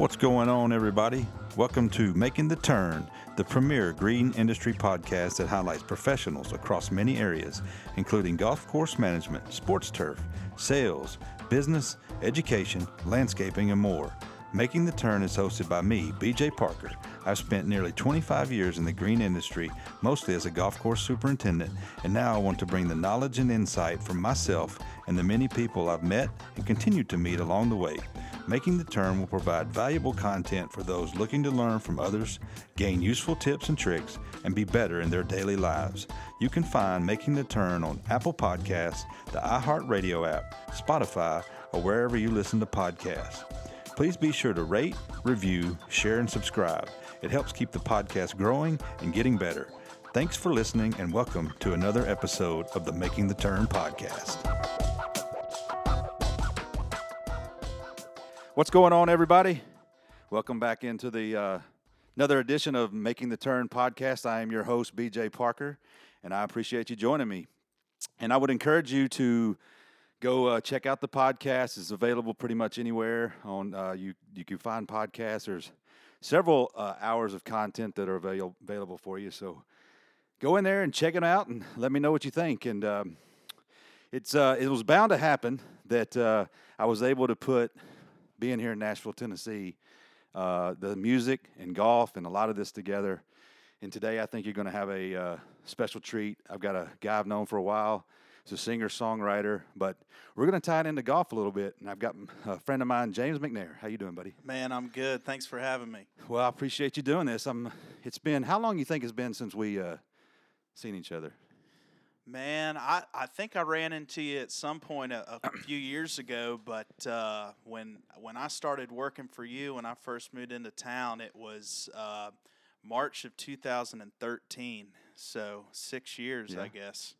What's going on, everybody? Welcome to Making the Turn, the premier green industry podcast that highlights professionals across many areas, including golf course management, sports turf, sales, business, education, landscaping, and more. Making the Turn is hosted by me, BJ Parker. I've spent nearly 25 years in the green industry, mostly as a golf course superintendent, and now I want to bring the knowledge and insight from myself and the many people I've met and continue to meet along the way. Making the Turn will provide valuable content for those looking to learn from others, gain useful tips and tricks, and be better in their daily lives. You can find Making the Turn on Apple Podcasts, the iHeartRadio app, Spotify, or wherever you listen to podcasts. Please be sure to rate, review, share, and subscribe. It helps keep the podcast growing and getting better. Thanks for listening, and welcome to another episode of the Making the Turn podcast. What's going on, everybody? Welcome back into the uh, another edition of Making the Turn podcast. I am your host, BJ Parker, and I appreciate you joining me. And I would encourage you to go uh, check out the podcast. It's available pretty much anywhere on uh, you. You can find podcasts. There's several uh, hours of content that are avail- available for you. So go in there and check it out, and let me know what you think. And um, it's uh, it was bound to happen that uh, I was able to put being here in Nashville, Tennessee, uh, the music and golf and a lot of this together. And today, I think you're going to have a special treat. I've got a guy I've known for a while He's a singer songwriter, but we're going to tie it into golf a little bit. And I've got a friend of mine, James McNair. How you doing, buddy? Man, I'm good. Thanks for having me. Well, I appreciate you doing this. I'm. It's been how long you think it's been since we uh, seen each other? Man, I, I think I ran into you at some point a, a few years ago, but uh, when when I started working for you when I first moved into town, it was uh, March of 2013. So six years, yeah. I guess.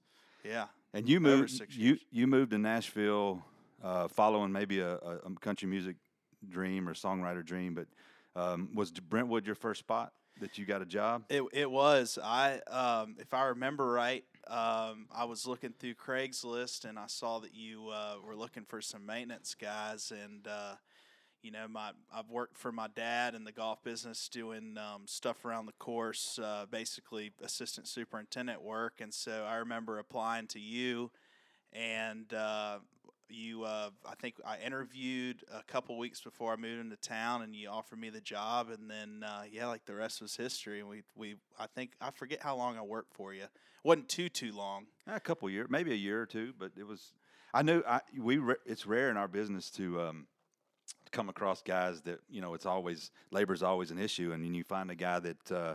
Yeah. And you moved you you moved to Nashville, uh, following maybe a, a, country music dream or songwriter dream. But um, was Brentwood your first spot that you got a job? It it was. I um, if I remember right, um, I was looking through Craigslist and I saw that you uh, were looking for some maintenance guys and. Uh, you know, my I've worked for my dad in the golf business doing um, stuff around the course, uh, basically assistant superintendent work. And so I remember applying to you, and uh, you, uh, I think I interviewed a couple weeks before I moved into town, and you offered me the job. And then, uh, yeah, like the rest was history. And we, we, I think I forget how long I worked for you. It wasn't too too long. A couple years, maybe a year or two, but it was. I knew I we. It's rare in our business to. Um, come across guys that you know it's always labor's always an issue, and you find a guy that uh,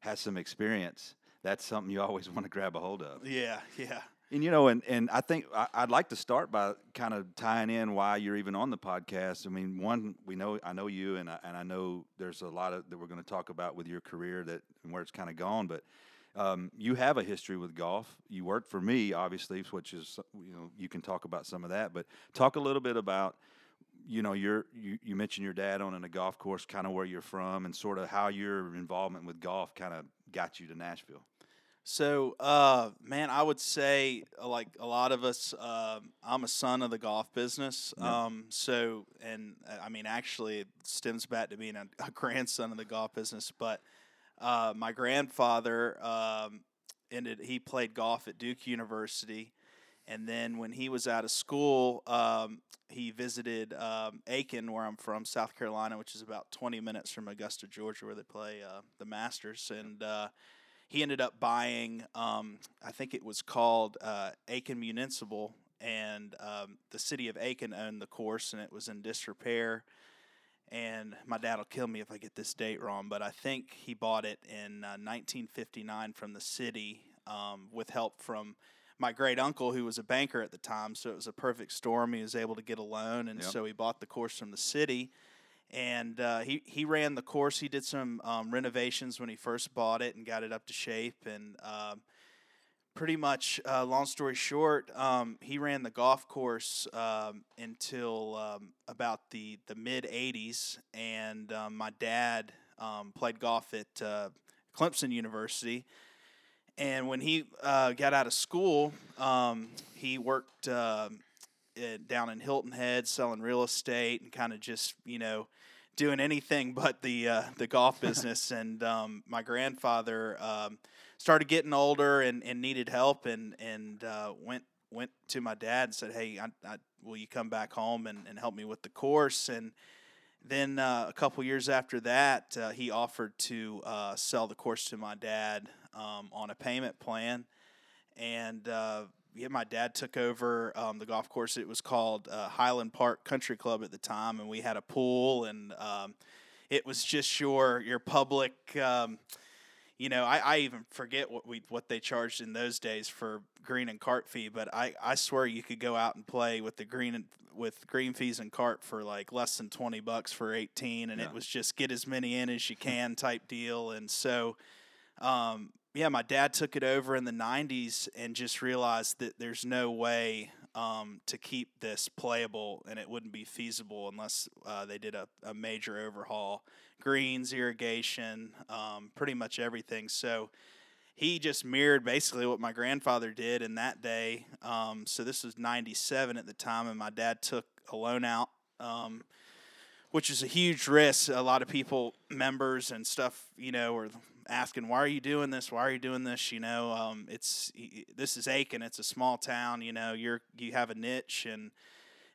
has some experience. That's something you always want to grab a hold of. Yeah, yeah. And you know, and and I think I, would like to start by kind of tying in why you're even on the podcast. I mean, one, we know I know you, and I, and I know there's a lot of that we're going to talk about with your career that and where it's kind of gone, but. Um, you have a history with golf. You worked for me, obviously, which is you know you can talk about some of that. But talk a little bit about you know, you're, you, you mentioned your dad owning a golf course, kind of where you're from, and sort of how your involvement with golf kind of got you to Nashville. So, uh, man, I would say, uh, like a lot of us, uh, I'm a son of the golf business. Um, so, and uh, I mean, actually, it stems back to being a, a grandson of the golf business. But uh, my grandfather um, ended, he played golf at Duke University. And then when he was out of school, um, he visited um, Aiken, where I'm from, South Carolina, which is about 20 minutes from Augusta, Georgia, where they play uh, the Masters. And uh, he ended up buying, um, I think it was called uh, Aiken Municipal, and um, the city of Aiken owned the course, and it was in disrepair. And my dad will kill me if I get this date wrong, but I think he bought it in 1959 uh, from the city um, with help from my great uncle who was a banker at the time, so it was a perfect storm. He was able to get a loan, and yep. so he bought the course from the city. And uh, he he ran the course. He did some um, renovations when he first bought it and got it up to shape. And um, pretty much, uh, long story short, um, he ran the golf course um, until um, about the the mid '80s. And um, my dad played golf at uh, Clemson University and when he uh, got out of school, he worked uh, down in Hilton Head selling real estate and kind of just, you know, doing anything but the uh, the golf business. and um, my grandfather um, started getting older and, and needed help, and and uh, went went to my dad and said, "Hey, I, I, will you come back home and, and help me with the course?" And then uh, a couple years after that, uh, he offered to uh, sell the course to my dad um, on a payment plan, and uh, yeah, my dad took over um, the golf course. It was called uh, Highland Park Country Club at the time, and we had a pool, and um, it was just your your public. Um, you know, I, I even forget what we what they charged in those days for green and cart fee, but I, I swear you could go out and play with the green and with green fees and cart for like less than twenty bucks for eighteen, and yeah. it was just get as many in as you can type deal. And so, um, yeah, my dad took it over in the '90s and just realized that there's no way um, to keep this playable, and it wouldn't be feasible unless uh, they did a, a, major overhaul, greens, irrigation, um, pretty much everything. So he just mirrored basically what my grandfather did in that day. Um, so this was '97 at the time, and my dad took a loan out um, which is a huge risk. A lot of people, members and stuff, you know, are asking, "Why are you doing this? Why are you doing this?" You know, um, it's this is Aiken. It's a small town. You know, you're you have a niche, and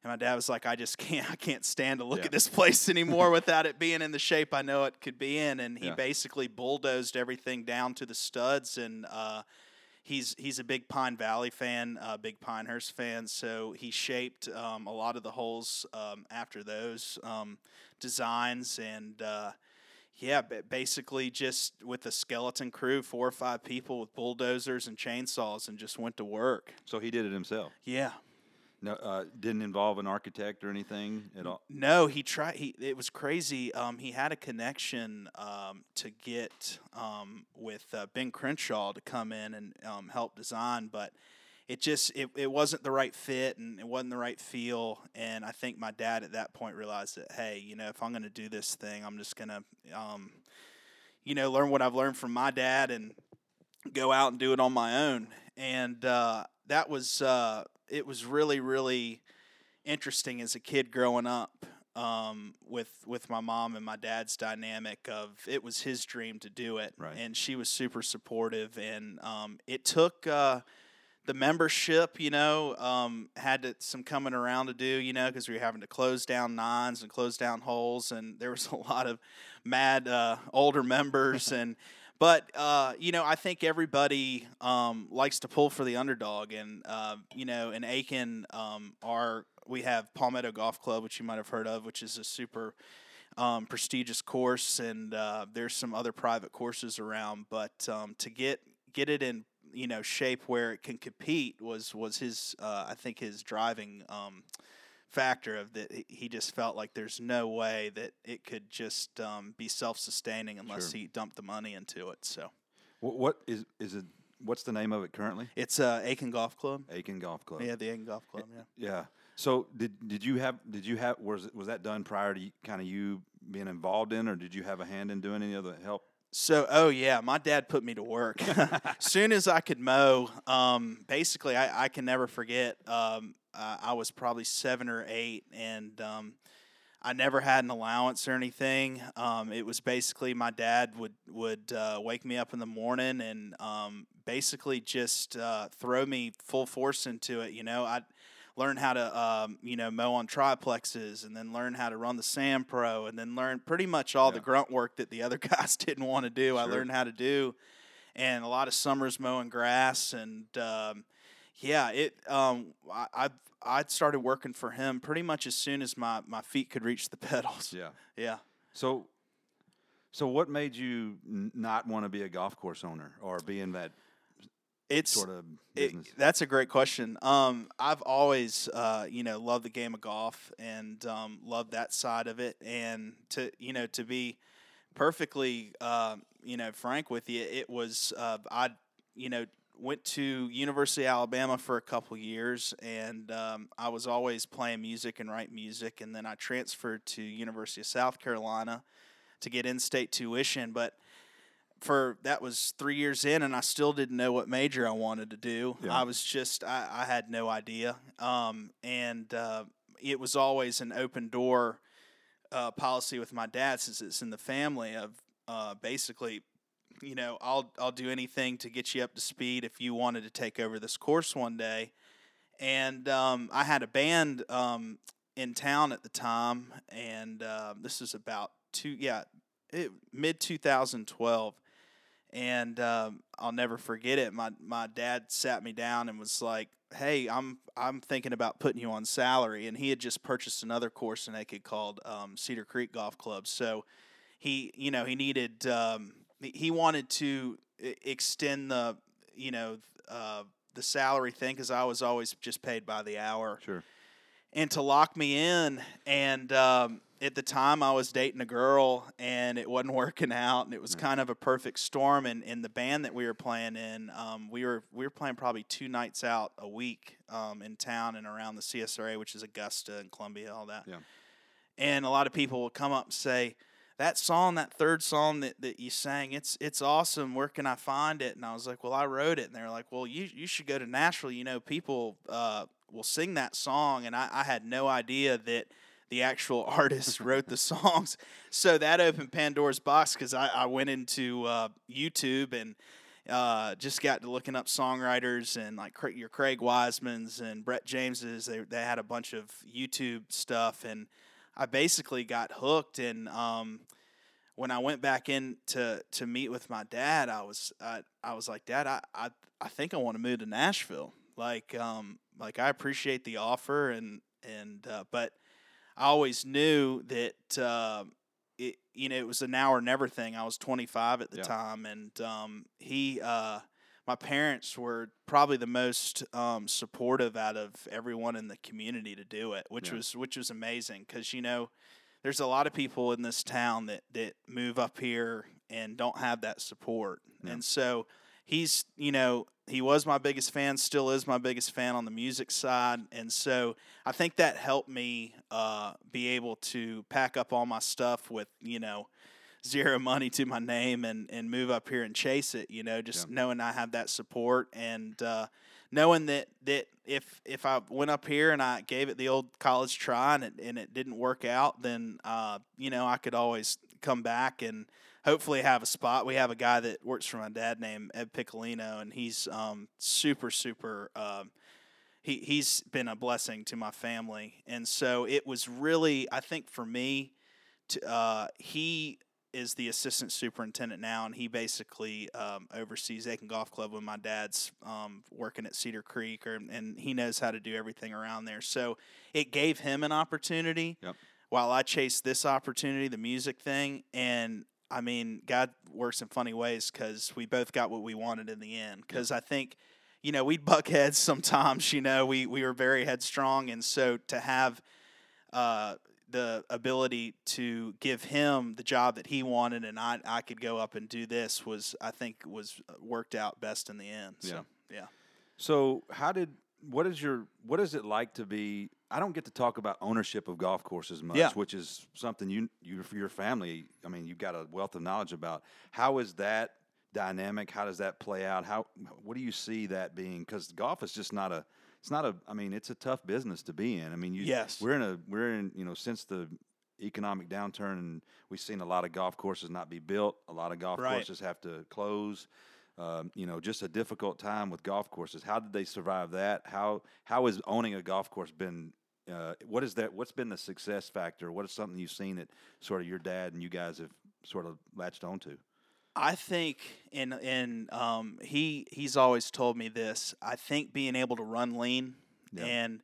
and my dad was like, "I just can't. I can't stand to look yeah. at this place anymore without it being in the shape I know it could be in." And he yeah. basically bulldozed everything down to the studs and. Uh, he's he's a big Pine Valley fan, uh, big Pinehurst fan. So he shaped um, a lot of the holes um, after those um, designs, and uh, yeah, basically just with a skeleton crew, four or five people with bulldozers and chainsaws, and just went to work. So he did it himself. Yeah. No, uh, didn't involve an architect or anything at all. No, he tried. He it was crazy. Um, he had a connection um, to get um, with uh, Ben Crenshaw to come in and um, help design, but it just it, it wasn't the right fit and it wasn't the right feel. And i think my dad at that point realized that hey you know if i'm going to do this thing i'm just going to um, you know learn what i've learned from my dad and go out and do it on my own. And uh, that was uh, it was really really interesting as a kid growing up um, with with my mom and my dad's dynamic of it was his dream to do it. Right. and she was super supportive and um, it took uh, the membership, you know, um, had to, some coming around to do, you know, because we were having to close down nines and close down holes, and there was a lot of mad uh, older members, and but uh, you know, I think everybody um, likes to pull for the underdog, and uh, you know, in Aiken, um, our we have Palmetto Golf Club, which you might have heard of, which is a super um, prestigious course, and uh, there's some other private courses around. But um, to get get it in you know shape where it can compete was was his uh, I think his driving um, factor of that he just felt like there's no way that it could just um, be self sustaining unless sure. he dumped the money into it. So, what, what is is it? What's the name of it currently? It's uh, Aiken Golf Club. Aiken Golf Club. Yeah, the Aiken Golf Club. Yeah. Yeah. So did did you have did you have was was that done prior to kind of you being involved in, or did you have a hand in doing any other help? So, oh yeah, my dad put me to work. as soon as I could mow, um, basically, I, I, can never forget. Um, uh, I was probably seven or eight, and um, I never had an allowance or anything. Um, it was basically my dad would would uh, wake me up in the morning and um, basically just uh, throw me full force into it. You know, I learn how to um, you know mow on triplexes and then learn how to run the Sand Pro and then learn pretty much all yeah. the grunt work that the other guys didn't want to do. Sure. I learned how to do, and a lot of summers mowing grass and um, yeah, it um, I, I I started working for him pretty much as soon as my my feet could reach the pedals. Yeah, yeah. So. So, what made you n- not want to be a golf course owner or be in that it's sort of it, that's a great question. Um, I've always, uh, you know, loved the game of golf and um, loved that side of it. And to you know, to be perfectly, uh, you know, frank with you, it was uh, I, you know, went to University of Alabama for a couple years, and um, I was always playing music and write music. And then I transferred to University of South Carolina to get in-state tuition, but for that was three years in, and I still didn't know what major I wanted to do. Yeah. I was just I, I had no idea, um, and uh, it was always an open door uh, policy with my dad since it's in the family of uh, basically, you know, I'll I'll do anything to get you up to speed if you wanted to take over this course one day. And um, I had a band um, in town at the time, and uh, this is about two yeah mid 2012 and um, I'll never forget it. My my dad sat me down and was like, "Hey, I'm I'm thinking about putting you on salary," and he had just purchased another course in Aiken called um, Cedar Creek Golf Club. So he, you know, he needed um, he wanted to extend the you know uh, the salary thing because I was always just paid by the hour. Sure. And to lock me in, and um, at the time I was dating a girl and it wasn't working out and it was kind of a perfect storm and in the band that we were playing in um, we were we were playing probably two nights out a week um, in town and around the CSRA which is Augusta and Columbia all that. Yeah. and a lot of people would come up and say that song that third song that, that you sang it's it's awesome. Where can I find it? And I was like well I wrote it. And they're like well you you should go to Nashville. You know people uh, will sing that song. And I, I had no idea that the actual artist wrote the songs. So that opened Pandora's box because I, I, went into uh, YouTube and uh, just got to looking up songwriters and like your Craig Wisemans and Brett James's. They, they had a bunch of YouTube stuff and I basically got hooked. And um, when I went back in to, to meet with my dad, I was I, I was like, Dad, I, I, I think I want to move to Nashville. Like um, like I appreciate the offer and and uh, but I always knew that uh, it you know it was an now or never thing. I was 25 at the yeah. time, and um, he uh, my parents were probably the most um, supportive out of everyone in the community to do it, which yeah. was which was amazing because you know there's a lot of people in this town that that move up here and don't have that support, yeah. and so he's you know he was my biggest fan, still is my biggest fan on the music side, and so I think that helped me uh, be able to pack up all my stuff with you know zero money to my name and and move up here and chase it. You know, just yeah. knowing I have that support and uh, knowing that that if if I went up here and I gave it the old college try and it, and it didn't work out, then uh, you know I could always come back and hopefully have a spot. We have a guy that works for my dad named Ed Piccolino, and he's um, super, super. Um, he he's been a blessing to my family, and so it was really, I think, for me, to, uh, he is the assistant superintendent now, and he basically um, oversees Aiken Golf Club when my dad's um, working at Cedar Creek, or, and he knows how to do everything around there. So it gave him an opportunity. Yep. While I chased this opportunity, the music thing, and I mean, God works in funny ways because we both got what we wanted in the end. Because I think, you know, we'd buck heads sometimes. You know, we we were very headstrong, and so to have uh, the ability to give him the job that he wanted, and I I could go up and do this was I think was uh, worked out best in the end. So, yeah. yeah. So how did what is your what is it like to be I don't get to talk about ownership of golf courses much, yeah. which is something you you for your family. I mean, you've got a wealth of knowledge about. How is that dynamic? How does that play out? How what do you see that being? Because golf is just not a. It's not a. I mean, it's a tough business to be in. I mean, you, yes, we're in a we're in you know since the economic downturn and we've seen a lot of golf courses not be built. A lot of golf right. courses have to close. Um, you know, just a difficult time with golf courses. How did they survive that? How how has owning a golf course been? Uh, what is that? What's been the success factor? What is something you've seen that sort of your dad and you guys have sort of latched onto? I think, and and um, he he's always told me this. I think being able to run lean, yeah. and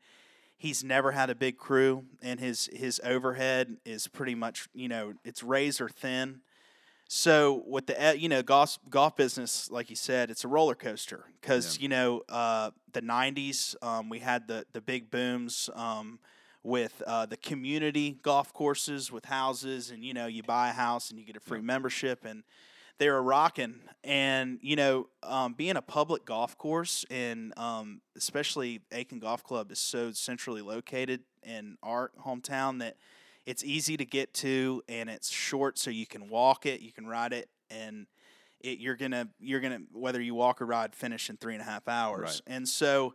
he's never had a big crew, and his his overhead is pretty much you know it's razor thin so with the you know golf golf business, like you said, it's a roller coaster because yeah. you know uh, the '90s um, we had the the big booms um, with uh, the community golf courses with houses, and you know you buy a house and you get a free yeah. membership, and they were rocking. And you know, um, being a public golf course, and um, especially Aiken Golf Club is so centrally located in our hometown that it's easy to get to and it's short so you can walk it you can ride it and it, you're gonna you're gonna whether you walk or ride finish in three and a half hours right. and so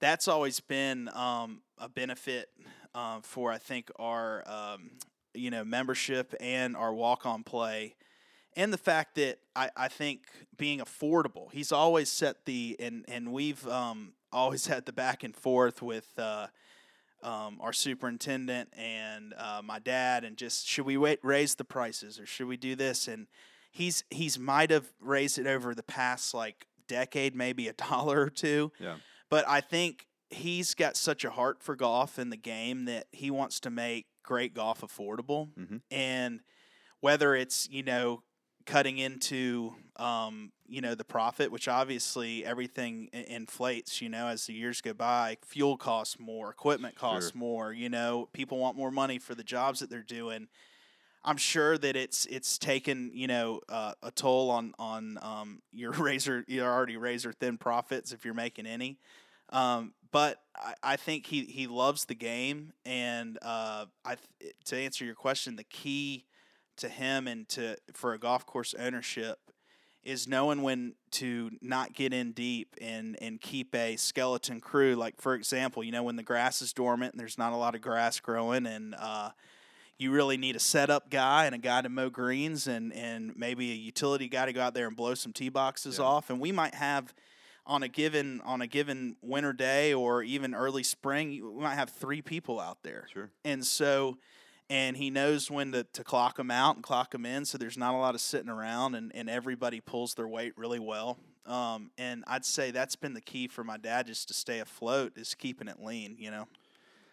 that's always been um, a benefit uh, for I think our um, you know membership and our walk on play and the fact that I, I think being affordable he's always set the and and we've um, always had the back and forth with uh, um, our superintendent and uh, my dad and just should we wait, raise the prices or should we do this and he's he's might have raised it over the past like decade maybe a dollar or two Yeah. but I think he's got such a heart for golf and the game that he wants to make great golf affordable. Mhm. And whether it's, you know, cutting into, um, you know, the profit, which obviously everything inflates, you know, as the years go by, fuel costs more, equipment costs Sure. more, you know, people want more money for the jobs that they're doing. I'm sure that it's it's taken you know uh, a toll on on um, your razor your already razor thin profits if you're making any. Um, but I, I think he, he loves the game, and uh, I to answer your question, the key to him and to for a golf course ownership is knowing when to not get in deep and and keep a skeleton crew. Like for example, you know when the grass is dormant and there's not a lot of grass growing, and uh, you really need a setup guy and a guy to mow greens and and maybe a utility guy to go out there and blow some tee boxes Yeah. off. And we might have on a given on a given winter day or even early spring, we might have three people out there. Sure. And so, and he knows when to, to clock them out and clock them in. So there's not a lot of sitting around, and, and everybody pulls their weight really well. Um, and I'd say that's been the key for my dad just to stay afloat is keeping it lean. You know.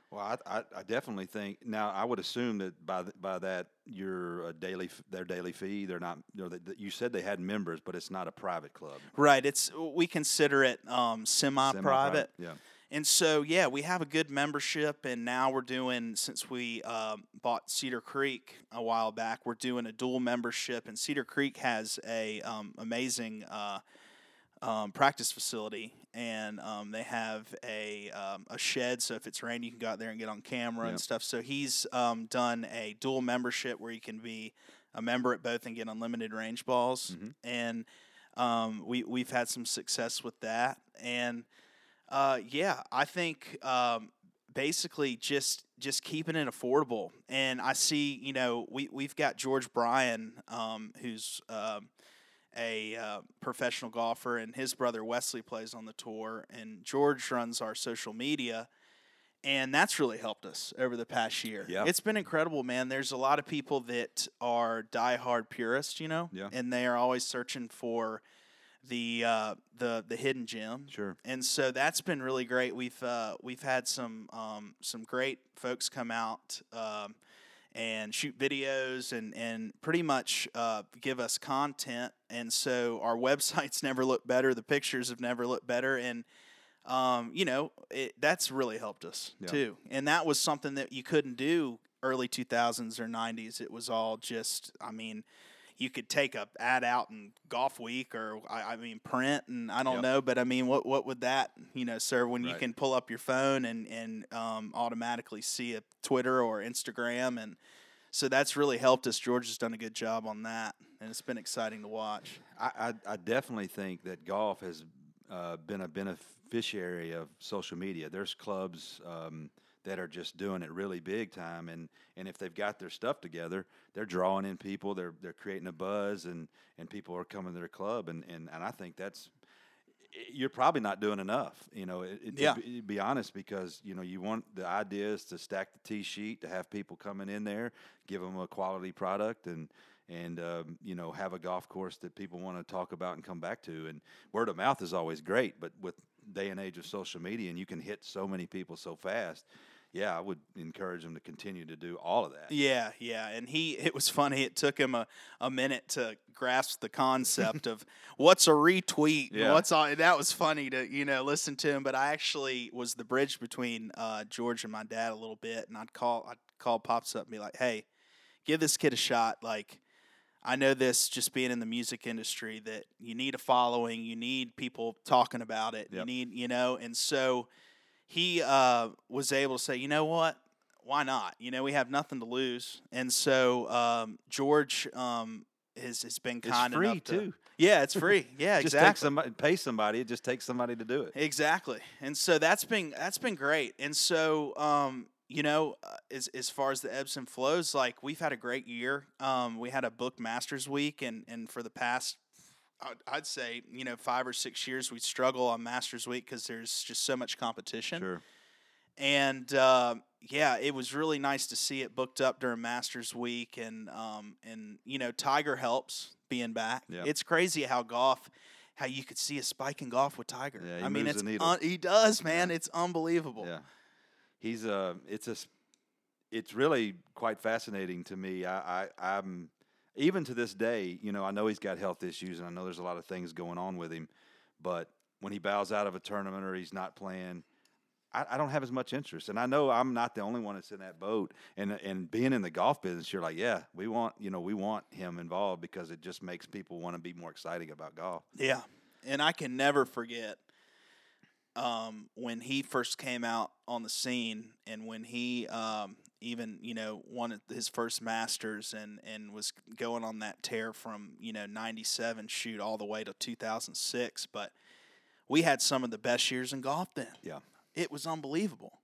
Well, I, I, I definitely think now. I would assume that by th- by that your daily their daily fee. They're not. You know, you said they had members, but it's not a private club. Right. It's we consider it um, semi-private. Semi-private, Yeah. And so, yeah, we have a good membership, and now we're doing since we um, bought Cedar Creek a while back, we're doing a dual membership, and Cedar Creek has a um, amazing uh, um, practice facility, and um, they have a um, a shed, so if it's raining, you can go out there and get on camera and stuff. So he's um, done a dual membership where you can be a member at both and get unlimited range balls, Mhm. and um, we we've had some success with that, and uh, yeah, I think um, basically just just keeping it affordable. And I see, you know, we we've got George Bryan, um, who's um, a uh, professional golfer, and his brother Wesley plays on the tour, and George runs our social media. And that's really helped us over the past year. Yeah. It's been incredible, man. There's a lot of people that are diehard purists, you know, Yeah. and they are always searching for the uh, the the hidden gem Sure. and so that's been really great. We've uh, we've had some um, some great folks come out um, and shoot videos and and pretty much uh, give us content. And so our websites never look better. The pictures have never looked better, and um, you know it, that's really helped us Yeah. too. And that was something that you couldn't do early 2000s or 90s. It was all just, I mean you could take a ad out in Golf Week or I, I mean print, and I don't Yep. know, but I mean, what what would that you know serve when you can pull up your phone and and um, automatically see a Twitter or Instagram, and so that's really helped us. George has done a good job on that, and it's been exciting to watch. I, I, I definitely think that golf has uh, been a beneficiary of social media. There's clubs um, that are just doing it really big time, and, and if they've got their stuff together, they're drawing in people. They're they're creating a buzz, and, and people are coming to their club, and, and, and I think that's you're probably not doing enough. You know, it, it, Yeah. to be, be honest, because you know you want the idea is to stack the tee sheet, to have people coming in there, give them a quality product, and and um, you know have a golf course that people want to talk about and come back to. And word of mouth is always great, but with day and age of social media, and you can hit so many people so fast. Yeah, I would encourage him to continue to do all of that. Yeah, yeah, and he it was funny. It took him a, a minute to grasp the concept of what's a retweet. and Yeah. What's all that was funny to you know listen to him. But I actually was the bridge between uh, George and my dad a little bit, and I'd call I'd call pops up and be like, "Hey, give this kid a shot." Like, I know this just being in the music industry that you need a following, you need people talking about it, you need you know, and so he uh, was able to say, you know what, why not? You know, we have nothing to lose, and so um, George um, has has been kind It's free enough to. too. Yeah, it's free. Yeah, Just exactly. take somebody, pay somebody. It just takes somebody to do it. Exactly. And so that's been that's been great. And so um, you know, uh, as as far as the ebbs and flows, like we've had a great year. Um, we had a book Masters week, and and for the past, I'd, I'd say, you know, five or six years, we struggle on Masters week because there's just so much competition. Sure. And uh, yeah, it was really nice to see it booked up during Masters week, and um, and you know, Tiger helps being back. Yeah. It's crazy how golf. How you could see a spike in golf with Tiger. Yeah, he I mean, it's un- he does, man. It's unbelievable. Yeah, he's a. it's a. it's really quite fascinating to me. I, I, I'm even to this day, you know, I know he's got health issues, and I know there's a lot of things going on with him, but when he bows out of a tournament or he's not playing. I, I don't have as much interest, and I know I'm not the only one that's in that boat. And and being in the golf business, you're like, yeah, we want you know we want him involved because it just makes people want to be more exciting about golf. Yeah, and I can never forget um, when he first came out on the scene, and when he um, even you know won his first Masters, and and was going on that tear from you know '97 shoot all the way to 2006. But we had some of the best years in golf then. Yeah. It was unbelievable.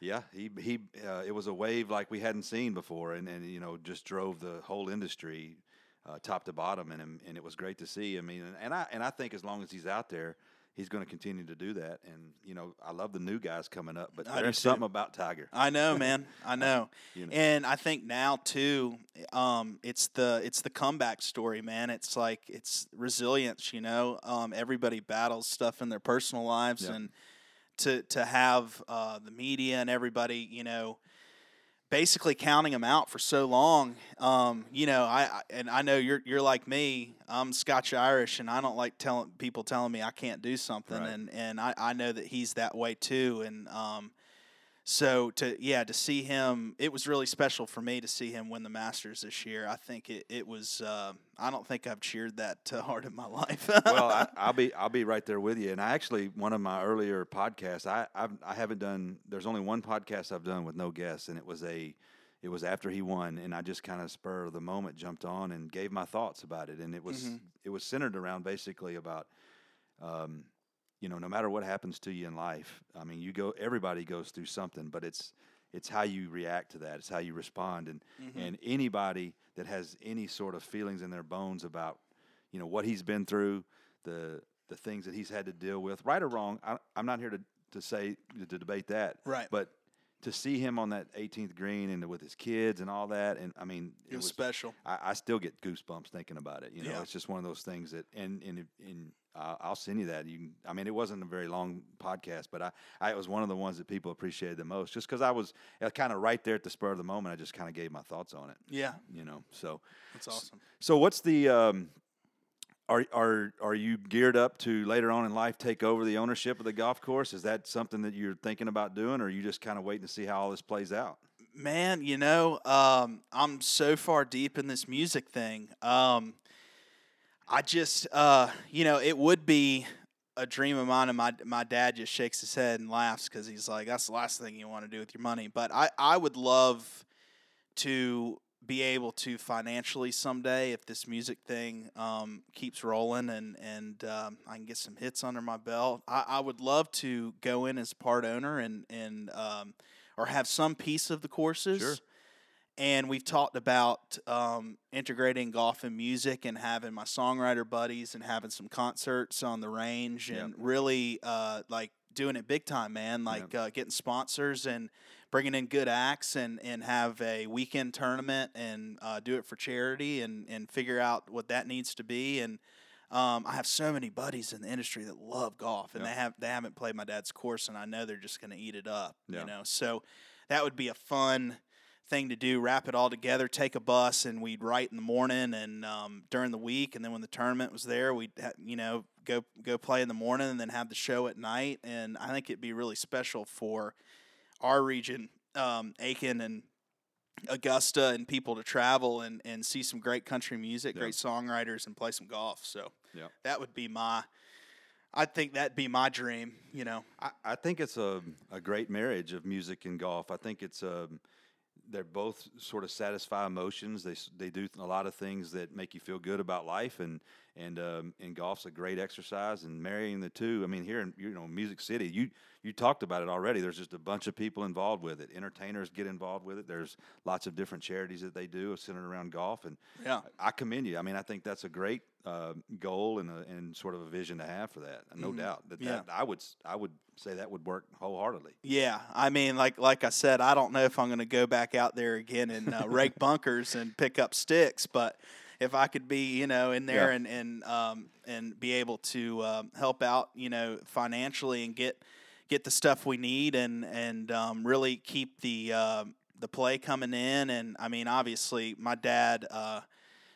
Yeah, he he. Uh, it was a wave like we hadn't seen before, and, and you know just drove the whole industry uh, top to bottom, and and it was great to see. I mean, and I and I think as long as he's out there, he's going to continue to do that. And you know, I love the new guys coming up, but I there's something about Tiger. I know, man. I know. You know. And I think now too, um, it's the it's the comeback story, man. It's like it's resilience. You know, um, everybody battles stuff in their personal lives, Yeah. and to to have uh, the media and everybody, you know, basically counting them out for so long. Um, you know, I, I and I know you're you're like me. I'm Scotch Irish, and I don't like telling people telling me I can't do something, Right. and and I, I know that he's that way too, and um, so to yeah to see him, it was really special for me to see him win the Masters this year. I think it it was. Uh, I don't think I've cheered that hard in my life. well, I, I'll be I'll be right there with you. And I actually one of my earlier podcasts, I I've, I haven't done. There's only one podcast I've done with no guests, and it was a it was after he won, and I just kind of spur of the moment jumped on and gave my thoughts about it, and it was Mhm. it was centered around basically about. Um, you know, no matter what happens to you in life, I mean, you go. Everybody goes through something, but it's it's how you react to that. It's how you respond, and Mhm. and anybody that has any sort of feelings in their bones about, you know, what he's been through, the the things that he's had to deal with, right or wrong. I, I'm not here to to say to debate that, right. but to see him on that 18th green and with his kids and all that, and I mean, It was special. I, I still get goosebumps thinking about it. You know, Yeah. it's just one of those things that, and and and uh, I'll send you that. You, can, I mean, it wasn't a very long podcast, but I, I it was one of the ones that people appreciated the most, just because I was kind of right there at the spur of the moment. I just kind of gave my thoughts on it. Yeah, You know, so that's awesome. so what's the um, are are are you geared up to later on in life take over the ownership of the golf course? Is that something that you're thinking about doing, or are you just kind of waiting to see how all this plays out? Man, you know, um, I'm so far deep in this music thing. Um, I just, uh, you know, it would be a dream of mine, and my my dad just shakes his head and laughs because he's like, "That's the last thing you want to do with your money." But I I would love to be able to financially someday if this music thing um, keeps rolling and and um, I can get some hits under my belt. I, I would love to go in as part owner and and um, or have some piece of the courses. Sure. And we've talked about um, integrating golf and music and having my songwriter buddies and having some concerts on the range Yep. and really uh, like doing it big time, man. Like uh, getting sponsors and bringing in good acts and, and have a weekend tournament and uh, do it for charity and, and figure out what that needs to be. And um, I have so many buddies in the industry that love golf and Yep. they have they haven't played my dad's course and I know they're just going to eat it up. You know, so that would be a fun thing to do. Wrap it all together, take a bus, and we'd write in the morning and um, during the week, and then when the tournament was there, we'd ha- you know go go play in the morning and then have the show at night. And I think it'd be really special for our region, um, Aiken and Augusta, and people to travel and, and see some great country music, Yeah. great songwriters, and play some golf. So Yeah. that would be my. I think that'd be my dream. You know. I, I think it's a, a great marriage of music and golf. I think it's um, they're both sort of satisfy emotions. They they do a lot of things that make you feel good about life, and and um, and golf's a great exercise. And marrying the two, I mean, here in you know Music City, you you talked about it already. There's just a bunch of people involved with it. Entertainers get involved with it. There's lots of different charities that they do centered around golf, and Yeah. I commend you. I mean, I think that's a great uh, goal and a, and sort of a vision to have for that. No doubt that, Mm-hmm. Yeah. that I would I would say that would work wholeheartedly. Yeah, I mean, like like I said, I don't know if I'm going to go back out there again and uh, rake bunkers and pick up sticks, but if I could be, you know, in there Yeah. and and um, and be able to um, help out, you know, financially and get get the stuff we need and and um, really keep the uh, the play coming in. And I mean, obviously, my dad. Uh,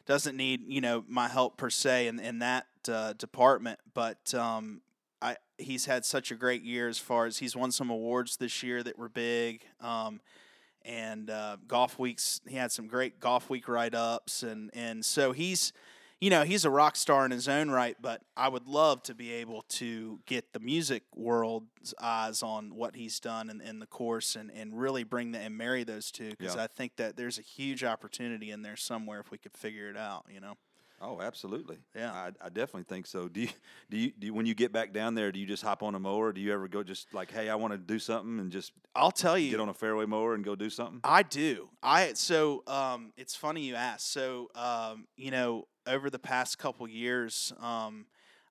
doesn't need you know my help per se in, in that uh, department, but um, I he's had such a great year as far as he's won some awards this year that were big. Um, and uh, golf weeks, he had some great golf week write ups, and and so he's, you know, he's a rock star in his own right. But I would love to be able to get the music world's eyes on what he's done in, in the course, and and really bring the and marry those two because Yeah. I think that there's a huge opportunity in there somewhere if we could figure it out. You know. Oh, absolutely. Yeah. I, I definitely think so. Do you, do you, do you, when you get back down there, do you just hop on a mower? Do you ever go just like, hey, I want to do something and just I'll tell you. get on a fairway mower and go do something? I do. I so um, it's funny you ask. So um, you know, over the past couple years, um,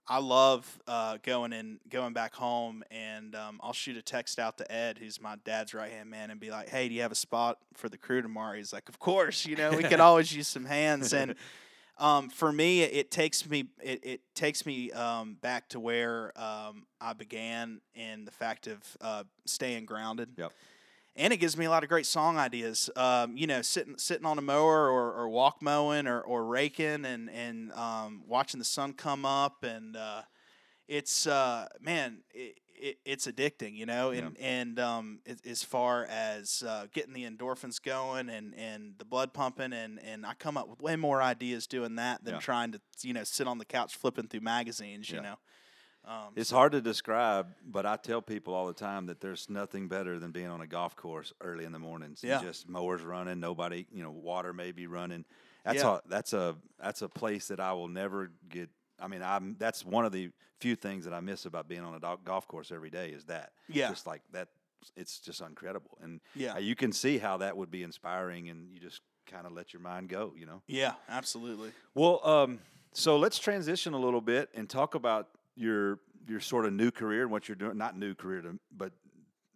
I love uh, going and going back home, and um, I'll shoot a text out to Ed, who's my dad's right hand man, and be like, "Hey, do you have a spot for the crew tomorrow?" He's like, "Of course. You know, we could always use some hands." And um, for me, it, it takes me it, it takes me um, back to where um, I began in the fact of uh, staying grounded Yep. and it gives me a lot of great song ideas. Um, you know, sitting sitting on a mower or, or walk mowing or, or raking and and um, watching the sun come up, and uh, it's uh, man, it, it, it's addicting. You know, and and um, it, as far as uh, getting the endorphins going and, and the blood pumping, and, and I come up with way more ideas doing that than Yeah. trying to you know sit on the couch flipping through magazines. You Yeah. know. Um, It's hard to describe, but I tell people all the time that there's nothing better than being on a golf course early in the mornings. Yeah. Just mowers running, nobody, you know, water may be running. That's Yeah. a that's a that's a place that I will never get. I mean, I'm that's one of the few things that I miss about being on a golf course every day is that. Yeah. Just like that, it's just incredible, and Yeah. you can see how that would be inspiring, and you just kind of let your mind go, you know. yeah, absolutely. Well, um, so let's transition a little bit and talk about your your sort of new career and what you're doing. Not new career, to, but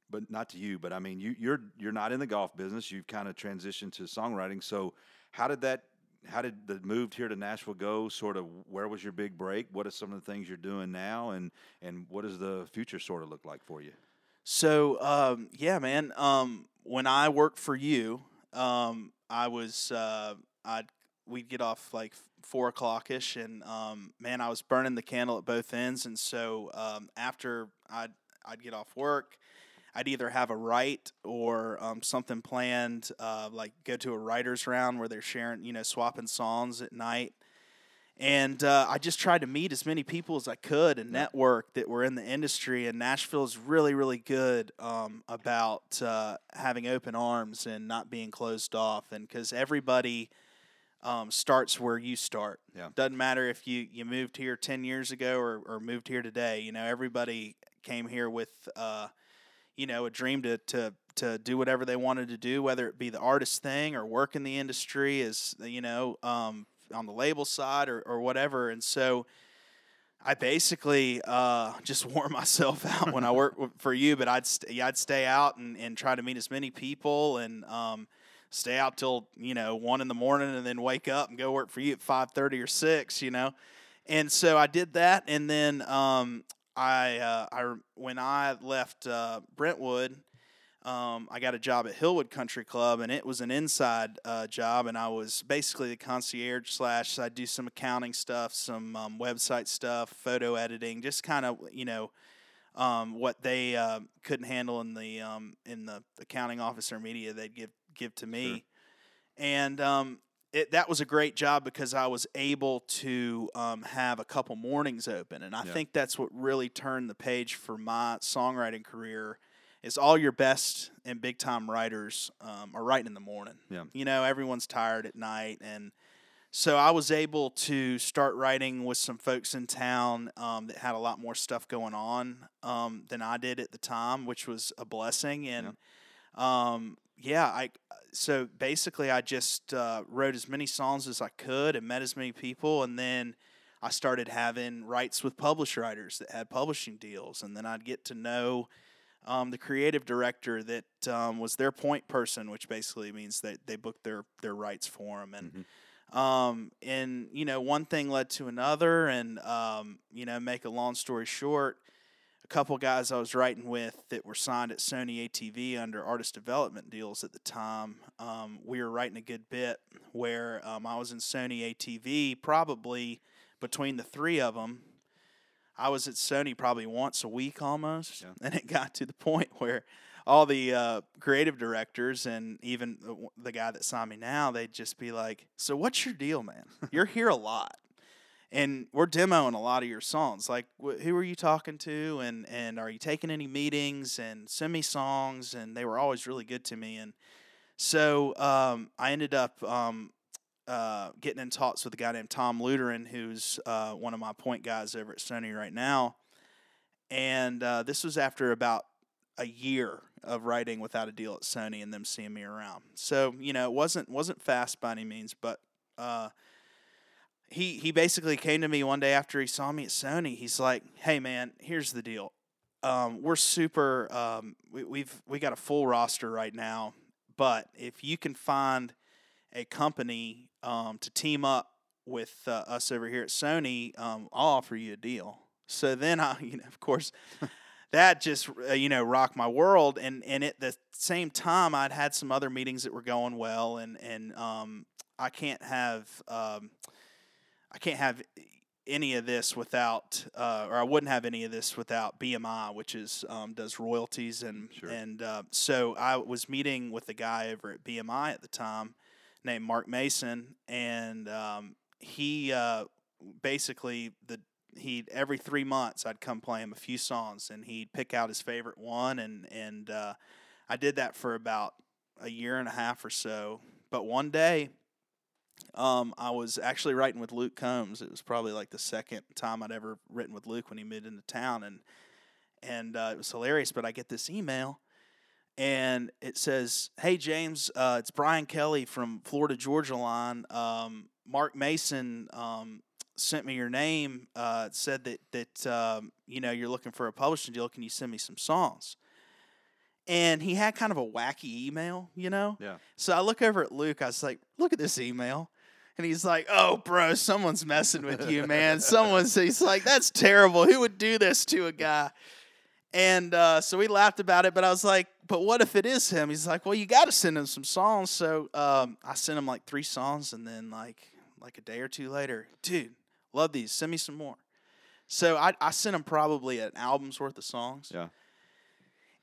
but not to you. But I mean, you you're you're not in the golf business. You've kind of transitioned to songwriting. So how did that? How did the move here to Nashville go? Sort of where was your big break? What are some of the things you're doing now, and and what does the future sort of look like for you? So um, yeah, man. Um, when I worked for you, um, I was uh, I'd we'd get off like four o'clock ish, and um, man, I was burning the candle at both ends. And so um, after I'd I'd get off work, I'd either have a write or um, something planned, uh, like go to a writers round where they're sharing, you know, swapping songs at night. And uh, I just tried to meet as many people as I could and network that were in the industry. And Nashville is really, really good um, about uh, having open arms and not being closed off. And because everybody um, starts where you start. Yeah. Doesn't matter if you, you moved here 10 years ago or, or moved here today. You know, everybody came here with, uh, you know, a dream to, to, to do whatever they wanted to do, whether it be the artist thing or work in the industry as, you know, um, on the label side or, or whatever. And so I basically uh, just wore myself out when I worked for you, but I'd, st- I'd stay out and, and try to meet as many people and, um, stay out till you know one in the morning and then wake up and go work for you at five thirty or six. You know, and so I did that, and then um, I uh, I when I left uh, Brentwood. Um, I got a job at Hillwood Country Club, and it was an inside uh, job, and I was basically the concierge slash. I do some accounting stuff, some um, website stuff, photo editing, just kind of you know um, what they uh, couldn't handle in the um, in the accounting office or media. They'd give give to me, and um, it, that was a great job because I was able to um, have a couple mornings open, and I Yeah. think that's what really turned the page for my songwriting career. Is all your best and big time writers um, are writing in the morning. Yeah. You know, everyone's tired at night, and so I was able to start writing with some folks in town um, that had a lot more stuff going on um, than I did at the time, which was a blessing. And um, yeah, I so basically I just uh, wrote as many songs as I could and met as many people, and then I started having writes with publisher writers that had publishing deals, and then I'd get to know. Um, the creative director that um, was their point person, which basically means that they booked their their writes for them, and Mhm. um, and you know one thing led to another, and um, you know make a long story short, a couple guys I was writing with that were signed at Sony ATV under artist development deals at the time. Um, we were writing a good bit where um, I was in Sony ATV probably between the three of them. I was at Sony probably once a week almost, Yeah. and it got to the point where all the uh, creative directors and even the the guy that signed me now, they'd just be like, "So what's your deal, man? You're here a lot, and we're demoing a lot of your songs. Like, wh- who are you talking to, and and are you taking any meetings? And send me songs." And they were always really good to me, and so um, I ended up um, uh, getting in talks with a guy named Tom Luderin, who's uh, one of my point guys over at Sony right now. And uh, this was after about a year of writing without a deal at Sony and them seeing me around. So you know, it wasn't wasn't fast by any means, but uh, he he basically came to me one day after he saw me at Sony. He's like, "Hey man, here's the deal. Um, we're super. Um, we, we've we got a full roster right now, but if you can find a company um, to team up with uh, us over here at Sony, um, I'll offer you a deal." So then I, you know, of course that just uh, you know rocked my world and and at the same time I'd had some other meetings that were going well and and um I can't have um I can't have any of this without uh, or I wouldn't have any of this without BMI which is um, does royalties and Sure. and uh, so I was meeting with a guy over at BMI at the time named Mark Mason and um, he uh, basically the he every three months I'd come play him a few songs and he'd pick out his favorite one and and uh, I did that for about a year and a half or so. But one day, um, I was actually writing with Luke Combs. It was probably like the second time I'd ever written with Luke when he moved into town, and and uh, it was hilarious. But I get this email, and it says, "Hey James, uh, it's Brian Kelley from Florida Georgia Line. Um, Mark Mason um, sent me your name. Uh, said that that um, you know you're looking for a publishing deal. Can you send me some songs?" And he had kind of a wacky email, you know. Yeah. So I look over at Luke. I was like, "Look at this email." And he's like, "Oh, bro, someone's messing with you, man. Someone's." He's like, "That's terrible. Who would do this to a guy?" And uh, so we laughed about it, but I was like, "But what if it is him?" He's like, "Well, you got to send him some songs." So um, I sent him like three songs, and then like like a day or two later, dude, love these. Send me some more. So I I sent him probably an album's worth of songs. Yeah.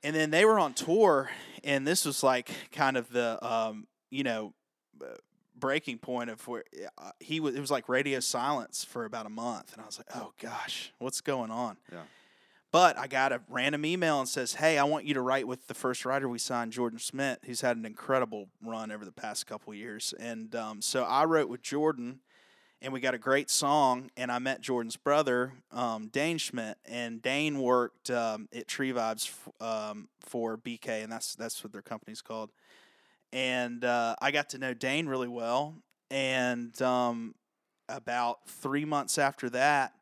And then they were on tour, and this was like kind of the um, you know uh, breaking point of where uh, he was. It was like radio silence for about a month, and I was like, oh gosh, what's going on? Yeah. But I got a random email and says, "Hey, I want you to write with the first writer we signed, Jordan Schmidt, who's had an incredible run over the past couple years." And um, so I wrote with Jordan, and we got a great song. And I met Jordan's brother, um, Dane Schmidt, and Dane worked um, at Tree Vibez f- um, for BK, and that's that's what their company's called. And uh, I got to know Dane really well. And um, about three months after that,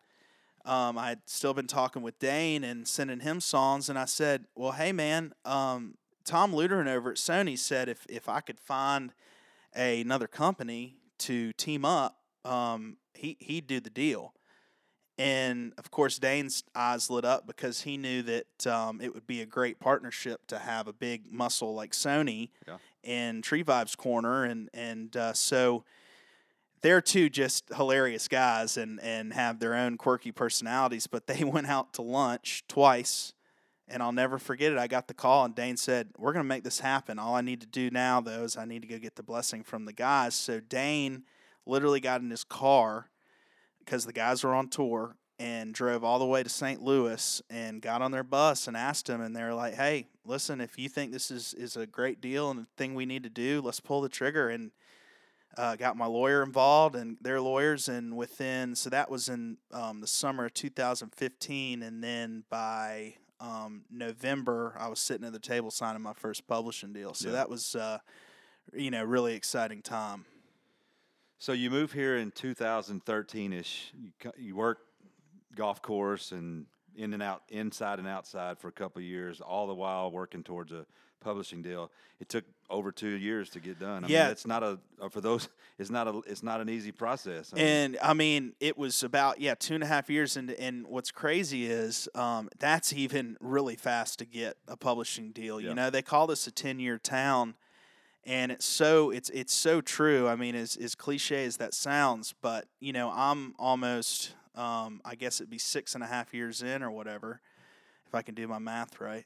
um, I had still been talking with Dane and sending him songs, and I said, "Well, hey man, um, Tom Luderin over at Sony said if if I could find a, another company to team up, um, he he'd do the deal." And of course, Dane's eyes lit up because he knew that um, it would be a great partnership to have a big muscle like Sony Yeah. in Tree Vibez Corner, and and uh, so they're two just hilarious guys and and have their own quirky personalities. But they went out to lunch twice, and I'll never forget it. I got the call, and Dane said, "We're gonna make this happen. All I need to do now, though, is I need to go get the blessing from the guys." So Dane literally got in his car because the guys were on tour and drove all the way to St. Louis and got on their bus and asked them and they're like, "Hey, listen, if you think this is is a great deal and a thing we need to do, let's pull the trigger." And uh, got my lawyer involved and their lawyers, and within so that was in um, the summer of 2015, and then by um, November, I was sitting at the table signing my first publishing deal. So Yeah. that was, uh, you know, really exciting time. So you move here in 2013 ish. You, you work golf course and in and out, inside and outside for a couple of years, all the while working towards a publishing deal. It took over two years to get done. I Yeah. mean, it's not a uh, for those. It's not a. It's not an easy process. I mean, And I mean, it was about yeah two and a half years, and and what's crazy is um, that's even really fast to get a publishing deal. Yeah. You know, they call this a ten year town, and it's so it's it's so true. I mean, as as cliche as that sounds, but you know, I'm almost um, I guess it'd be six and a half years in or whatever, if I can do my math right.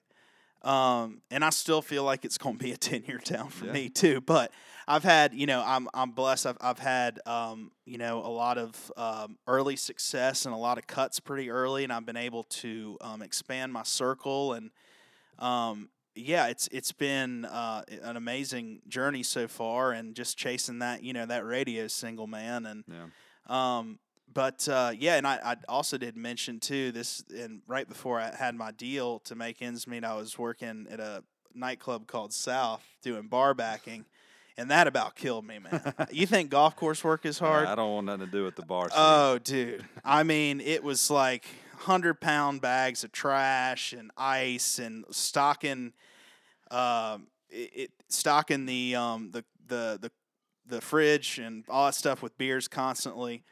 Um, and I still feel like it's going to be a ten year town for Yeah. me too. But I've had, you know, I'm I'm blessed. I've I've had, um, you know, a lot of um, early success and a lot of cuts pretty early, and I've been able to um, expand my circle and, um, yeah, it's it's been uh, an amazing journey so far, and just chasing that, you know, that radio single man, and yeah. um, but uh, yeah, and I, I also did mention too this, and right before I had my deal to make ends meet, I was working at a nightclub called South doing bar backing, and that about killed me, man. you think golf course work is hard? I don't want nothing to do with the bar. scene. Oh, dude. I mean, it was like hundred pound bags of trash and ice and stocking, um, it, it stocking the um the the the the fridge and all that stuff with beers constantly.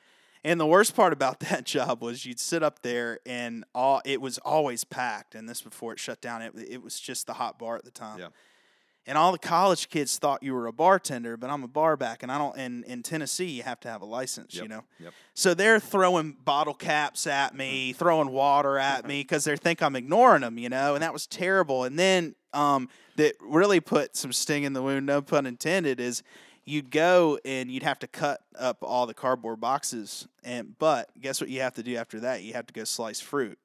And the worst part about that job was you'd sit up there and all it was always packed. And this before it shut down, it it was just the hot bar at the time. Yeah. And all the college kids thought you were a bartender, but I'm a bar back, and I don't. In in Tennessee, you have to have a license, you know. yep. So they're throwing bottle caps at me, throwing water at me because they think I'm ignoring them, you know, and that was terrible. And then um, that really put some sting in the wound, no pun intended, is you'd go and you'd have to cut up all the cardboard boxes, and but guess what you have to do after that? You have to go slice fruit.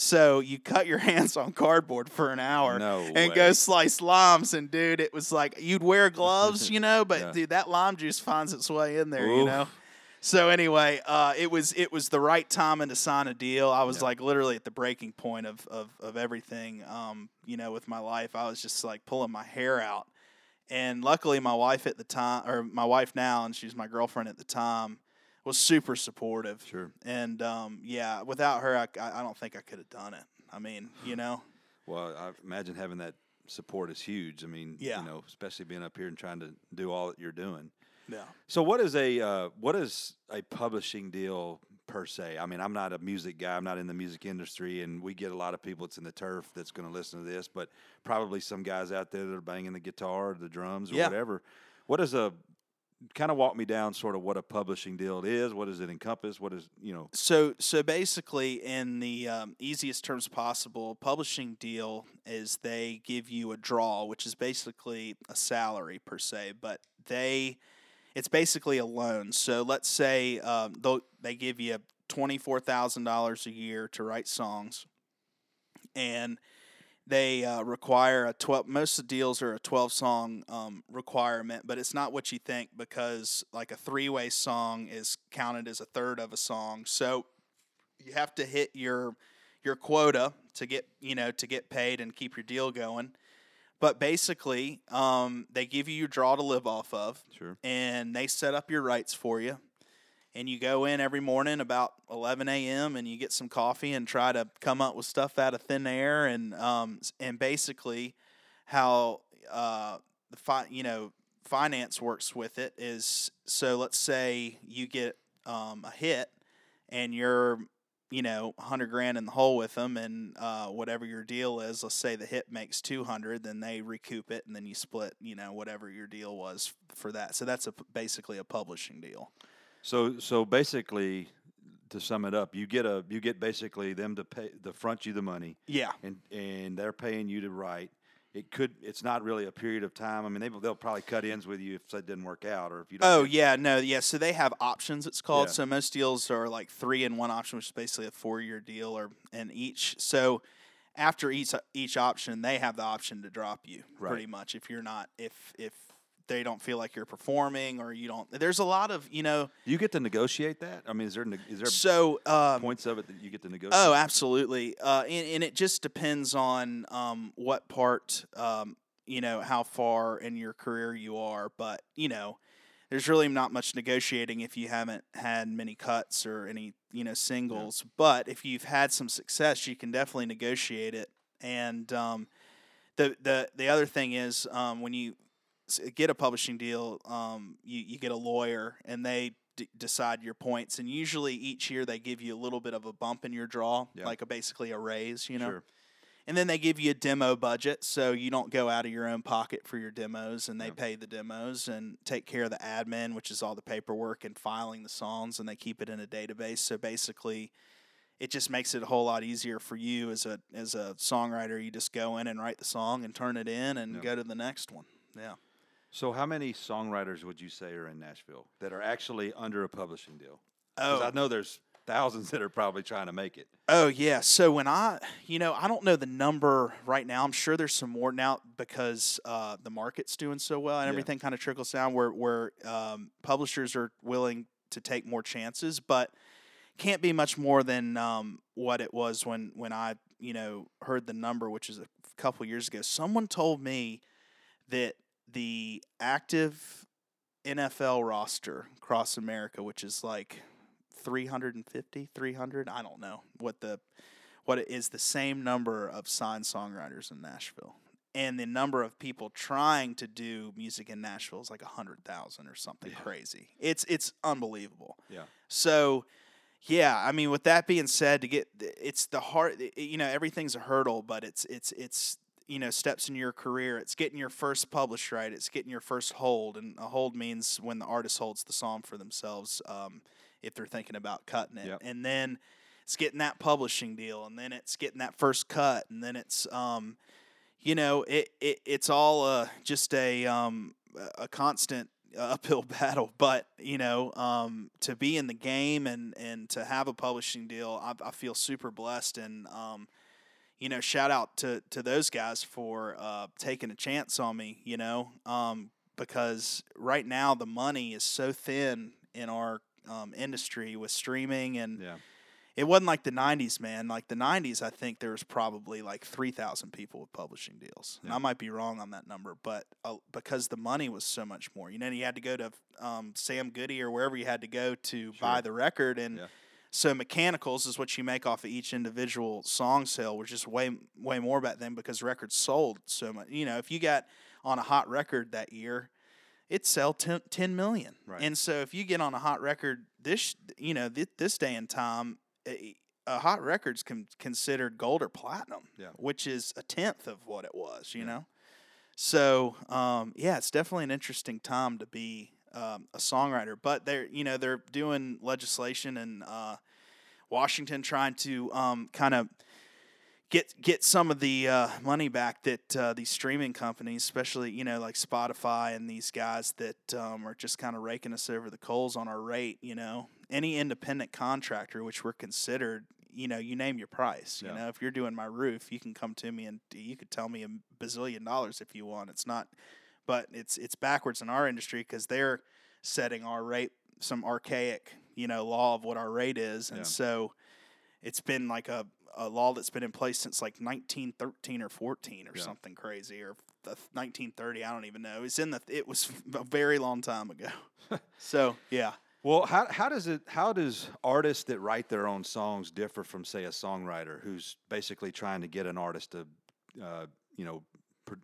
So you cut your hands on cardboard for an hour No and way. go slice limes, and dude, it was like you'd wear gloves, you know, but Yeah. dude, that lime juice finds its way in there, you know. So anyway, uh, it was it was the right time to sign a deal. I was Yeah. like literally at the breaking point of of, of everything. Um, you know, with my life, I was just like pulling my hair out. And luckily, my wife at the time, or my wife now, and she's my girlfriend at the time, was super supportive. Sure. And um, yeah, without her, I, I don't think I could have done it. I mean, you know, Well, I imagine having that support is huge. I mean, Yeah. you know, especially being up here and trying to do all that you're doing. yeah. So, what is a uh, what is a publishing deal per se? I mean, I'm not a music guy. I'm not in the music industry, and we get a lot of people that's in the turf that's going to listen to this, but probably some guys out there that are banging the guitar, or the drums, or Yeah. whatever. What is a kind of walk me down sort of what a publishing deal is? What does it encompass? What is you know? So, so basically, in the um, easiest terms possible, publishing deal is they give you a draw, which is basically a salary per se, but they, it's basically a loan. So let's say um, they give you twenty four thousand dollars a year to write songs, and they uh, require a 12 most of the deals are a 12 song um, requirement but it's not what you think because like a three-way song is counted as a third of a song so you have to hit your your quota to get you know to get paid and keep your deal going but basically um, they give you your draw to live off of Sure. and they set up your writes for you. And you go in every morning about 11 a.m. and you get some coffee and try to come up with stuff out of thin air. And um, and basically, how uh, the fi- you know finance works with it is so let's say you get um, a hit and you're you know 100 grand in the hole with them and uh, whatever your deal is let's say the hit makes 200 then they recoup it and then you split you know whatever your deal was for that so that's a basically a publishing deal So so basically, to sum it up, you get a you get basically them to pay to front you the money, yeah and and they're paying you to write. It could it's not really a period of time. I mean, they they'll probably cut ins with you if that didn't work out or if you don't. oh yeah no yeah so they have options it's called Yeah. so most deals are like three in one option which is basically a four year deal or and each so after each each option they have the option to drop you Right. pretty much if you're not if if they don't feel like you're performing or you don't. There's a lot of you know. You get to negotiate that? I mean, is there is there So um, points of it that you get to negotiate? Oh, absolutely. Uh, and, and it just depends on um, what part, um, you know, how far in your career you are. But, you know, there's really not much negotiating if you haven't had many cuts or any, you know, singles. But if you've had some success, you can definitely negotiate it. And um, the, the, the other thing is um, when you get a publishing deal, um, you, you get a lawyer and they d- decide your points. And usually each year they give you a little bit of a bump in your draw, Yeah. like a basically a raise, you know. Sure. And then they give you a demo budget, so you don't go out of your own pocket for your demos, and they Yeah. pay the demos and take care of the admin, which is all the paperwork and filing the songs, and they keep it in a database. So basically, it just makes it a whole lot easier for you as a as a songwriter. You just go in and write the song and turn it in and Yeah. go to the next one. Yeah. So, how many songwriters would you say are in Nashville that are actually under a publishing deal? Oh, I know there's thousands that are probably trying to make it. Oh yeah. So when I, you know, I don't know the number right now. I'm sure there's some more now because uh, the market's doing so well and Yeah. everything kind of trickles down where where um, publishers are willing to take more chances, but can't be much more than um, what it was when when I, you know, heard the number, which is a couple years ago. Someone told me that the active NFL roster across America, which is like 350 300 i don't know what the what it is the same number of signed songwriters in nashville and the number of people trying to do music in nashville is like 100000 or something Yeah. crazy it's it's unbelievable Yeah. so yeah i mean with that being said to get it's the hard you know everything's a hurdle but it's it's it's you know steps in your career. It's getting your first published right. It's getting your first hold and a hold means when the artist holds the song for themselves um, if they're thinking about cutting it. Yep. and then it's getting that publishing deal and then it's getting that first cut and then it's um, you know it, it it's all uh, just a um, a constant uphill battle. But you know um, to be in the game and and to have a publishing deal i, I feel super blessed and um, you know shout out to to those guys for uh, taking a chance on me you know um, because right now the money is so thin in our um, industry with streaming and Yeah. it wasn't like the 90s man. Like the 90s i think there was probably like 3000 people with publishing deals. And i might be wrong on that number but uh, because the money was so much more. You know you had to go to um, sam goody or wherever you had to go to buy the record and Yeah. So mechanicals is what you make off of each individual song sale which is way way more back then because records sold so much you know if you got on a hot record that year it sell 10, 10 million Right. and so if you get on a hot record this you know thi- this day and time a, a hot record's con- considered gold or platinum Yeah. which is a tenth of what it was you Yeah. know so um, yeah it's definitely an interesting time to be um, a songwriter but they're you know they're doing legislation in uh, washington trying to um, kind of get get some of the uh, money back that uh, these streaming companies, especially you know like Spotify and these guys that um, are just kind of raking us over the coals on our rate. You know, any independent contractor, which we're considered, you know, you name your price. Yeah. You know, if you're doing my roof, you can come to me and you could tell me a bazillion dollars if you want. It's not, but it's it's backwards in our industry because they're setting our rate some archaic you know law of what our rate is, and Yeah. so it's been like a, a law that's been in place since like 1913 or 14 or Yeah. something crazy or the 1930 I don't even know. It's in the it was a very long time ago. so yeah, Well, how how does it how does artists that write their own songs differ from say a songwriter who's basically trying to get an artist to, uh, you know, pr-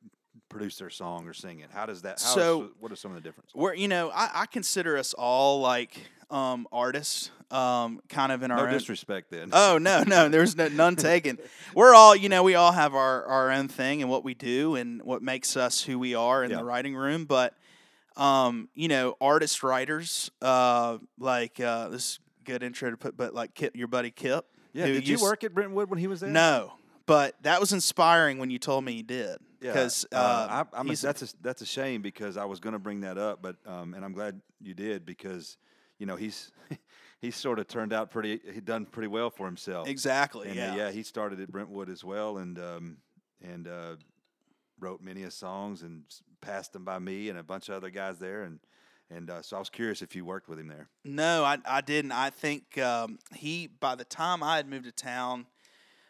produce their song or sing it? How does that? How So- is, what are some of the differences? we're you know I, I consider us all like um, artists, um, kind of in our No own, disrespect, then. Oh no, no, there's no, none taken. We're all, you know, we all have our, our own thing and what we do and what makes us who we are in Yeah. the writing room. But, um, you know, artist writers, uh, like uh, this is a good intro to put, but like Kip, your buddy Kip. yeah. Did you used- work at Brentwood when he was there? No, but that was inspiring when you told me you did. Yeah, Because uh, uh, I, I'm a, he's- that's a, that's a shame because I was going to bring that up, but um, and I'm glad you did because you know he's he's sort of turned out pretty he done pretty well for himself. exactly, And yeah. uh, yeah, he started at Brentwood as well, and um, and uh, wrote many of songs and passed them by me and a bunch of other guys there, and and uh, so I was curious if you worked with him there. No, I, I didn't. I think um, he, by the time I had moved to town,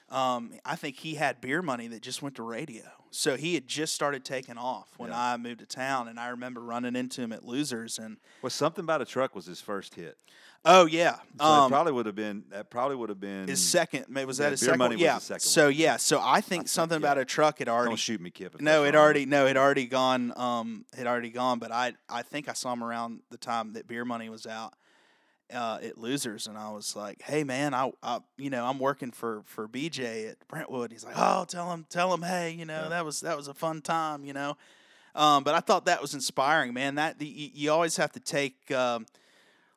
um, I think he had beer money that just went to radio. So he had just started taking off when Yeah. I moved to town, and I remember running into him at Losers. And Well, something about a truck was his first hit. oh yeah, So um, it probably would have been that probably would have been his second. Was that his Beer second? Money one? was yeah. the second so yeah, so I think think, something yeah. about a truck had already. Don't shoot me, Kip. No, it already no, it already gone. Um, had already gone. But I I think I saw him around the time that Beer Money was out uh, at Losers, and I was like, "Hey, man, I, I you know I'm working for for BJ at Brentwood." He's like, "Oh, tell him, tell him, hey, you know Yeah. that was that was a fun time, you know." Um, but I thought that was inspiring, man. That the, you, always have to take um,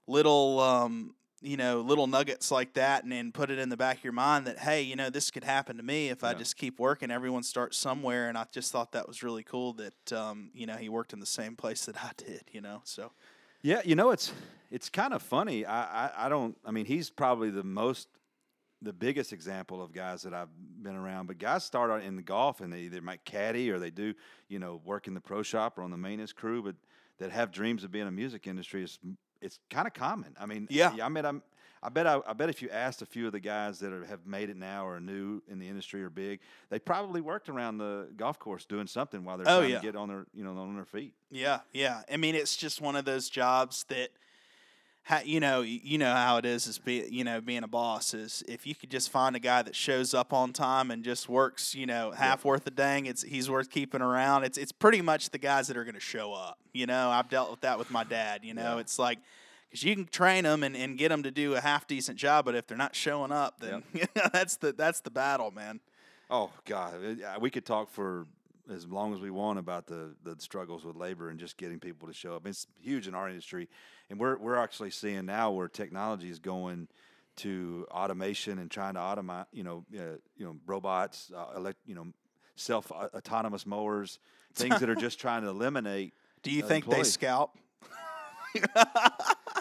little. Um, you know, little nuggets like that, and then put it in the back of your mind that, hey, you know, this could happen to me if I just keep working. Everyone starts somewhere, and I just thought that was really cool that, um, you know, he worked in the same place that I did. You know, so Yeah, you know it's it's kind of funny. I, I I don't. I mean, he's probably the most the biggest example of guys that I've been around. But guys start out in the golf and they either might caddy or they do you know work in the pro shop or on the maintenance crew, but that have dreams of being in the music industry is it's kind of common. I mean, Yeah. I mean, I'm. I bet I, I bet if you asked a few of the guys that are, have made it now or are new in the industry or big, they probably worked around the golf course doing something while they're Oh, trying yeah. to get on their you know on their feet. yeah, yeah. I mean, it's just one of those jobs that. Ha, you know, you know how it is. Is be, you know, being a boss is if you could just find a guy that shows up on time and just works, you know, half worth a dang. It's he's worth keeping around. It's it's pretty much the guys that are going to show up. You know, I've dealt with that with my dad. You know, Yeah. it's like because you can train them and, and get them to do a half decent job, but if they're not showing up, then that's the that's the battle, man. Oh God, uh, we could talk for as long as we want about the the struggles with labor and just getting people to show up. It's huge in our industry, and we're we're actually seeing now where technology is going to automation and trying to automate, you know, uh, you know, robots, uh, elect, you know, self uh, autonomous mowers, things that are just trying to eliminate. Do you Uh, think they employees. scalp?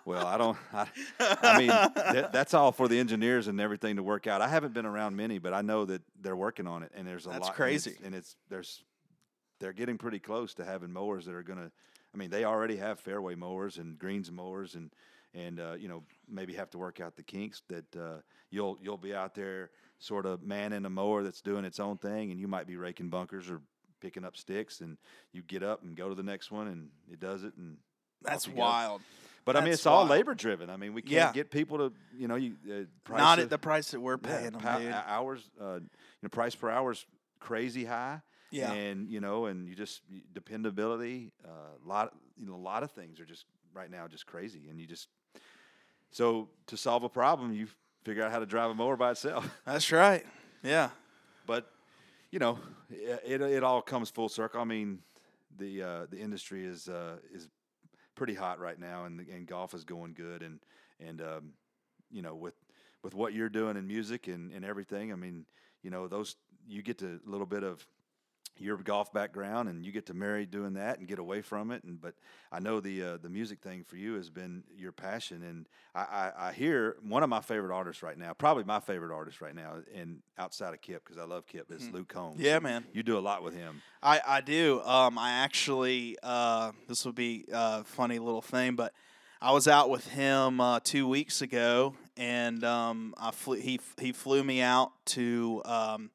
Well, I don't. I, I mean, that, that's all for the engineers and everything to work out. I haven't been around many, but I know that they're working on it, and there's a That's lot. and crazy. it's- and it's there's they're getting pretty close to having mowers that are gonna. I mean, they already have fairway mowers and greens mowers, and and uh, you know maybe have to work out the kinks that uh, you'll you'll be out there sort of manning a mower that's doing its own thing, and you might be raking bunkers or picking up sticks, and you get up and go to the next one, and it does it, and That's off you go. wild. but I mean, That's it's all labor driven. I mean, we can't Yeah. get people to, you know, you uh, price Not of- at the price that we're yeah, paying them, pow- dude. uh, hours. Uh, you know, price per hour is crazy high. Yeah. and you know, and you just dependability. A uh, lot, you know, a lot of things are just right now just crazy, and you just so to solve a problem, you figure out how to drive a mower by itself. That's right. Yeah. but you know, it, it it all comes full circle. I mean, the uh, the industry is uh, is pretty hot right now, and and golf is going good, and and um, you know with with what you're doing in music and and everything. I mean, you know, those you get to a little bit of your golf background and you get to marry doing that and get away from it and but I know the uh, the music thing for you has been your passion and I, I, I hear one of my favorite artists right now probably my favorite artist right now and outside of Kip because I love Kip is Luke Combs. Yeah, man. you do a lot with him I, I do. Um, I actually, uh, this will be a funny little thing, but I was out with him uh, two weeks ago, and um, I flew, he he flew me out to um,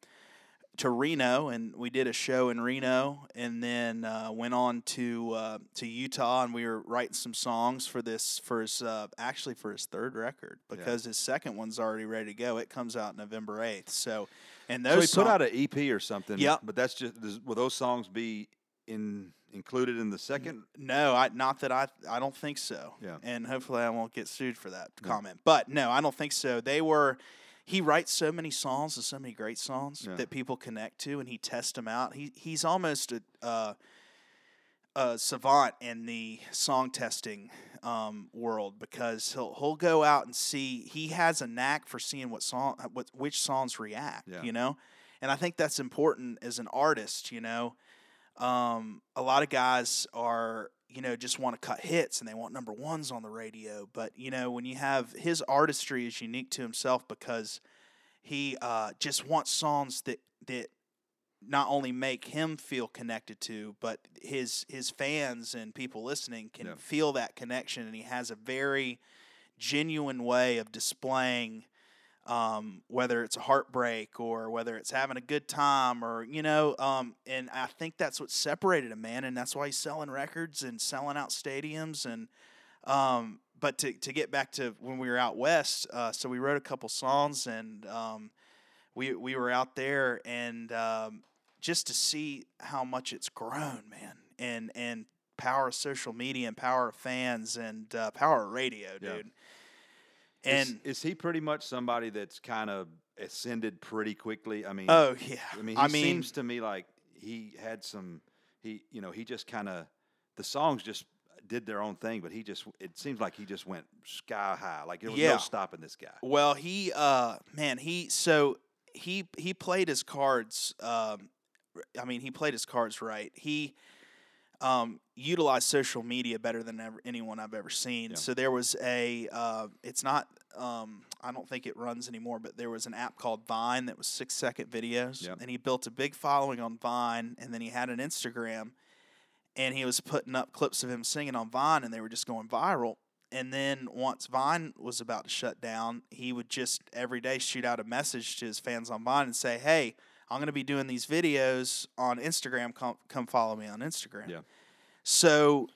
to Reno, and we did a show in Reno, and then uh, went on to uh, to Utah, and we were writing some songs for this for his uh, actually for his third record because his second one's already ready to go. It comes out November eighth. So, and those so he put song- out an EP or something Yeah, but that's just does- will those songs be in included in the second No, I not that I I don't think so. Yeah. And hopefully I won't get sued for that comment. But no, I don't think so. They were he writes so many songs and so many great songs Yeah. that people connect to and he tests them out. He he's almost a uh, a savant in the song testing um, world because he'll he'll go out and see he has a knack for seeing what song what which songs react, Yeah. you know? And I think that's important as an artist, you know. Um, a lot of guys are, you know, just want to cut hits and they want number ones on the radio. But you know, when you have his artistry is unique to himself because he uh, just wants songs that that not only make him feel connected to, but his his fans and people listening can Yeah. feel that connection, and he has a very genuine way of displaying um, whether it's a heartbreak or whether it's having a good time or you know um, and i think that's what separated him man and that's why he's selling records and selling out stadiums and um, but to, to get back to when we were out west uh, so we wrote a couple songs and um, we, we were out there and um, just to see how much it's grown man and and power of social media and power of fans and uh, power of radio dude. Is- and is, he pretty much somebody that's kind of ascended pretty quickly? I mean, oh yeah I mean, he I mean seems to me like he had some. He, you know, he just kind of the songs just did their own thing, but he just it seems like he just went sky high. Like there was Yeah. no stopping this guy. Well, he uh man, he so he he played his cards um I mean, he played his cards right. He um utilized social media better than ever, anyone I've ever seen. Yeah. So there was a uh it's not um I don't think it runs anymore, but there was an app called Vine that was 6 second videos Yep. and he built a big following on Vine and then he had an Instagram and he was putting up clips of him singing on Vine and they were just going viral. And then once Vine was about to shut down, he would just every day shoot out a message to his fans on Vine and say, "Hey, I'm going to be doing these videos on Instagram. Come, come follow me on Instagram." Yeah. So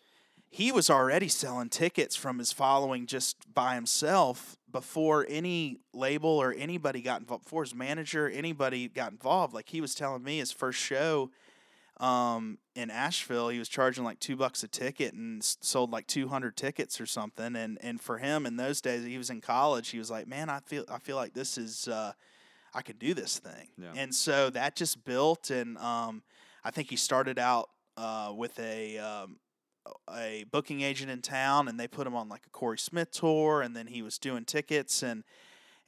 he was already selling tickets from his following just by himself before any label or anybody got involved, before his manager, anybody got involved. Like he was telling me his first show um, in Asheville, he was charging like two bucks a ticket and s- sold like 200 tickets or something. And, and for him in those days, he was in college. He was like, man, I feel, I feel like this is, uh, I could do this thing. Yeah. And so that just built. And, um, I think he started out, uh, with a, um, a booking agent in town and they put him on like a Corey Smith tour and then he was doing tickets and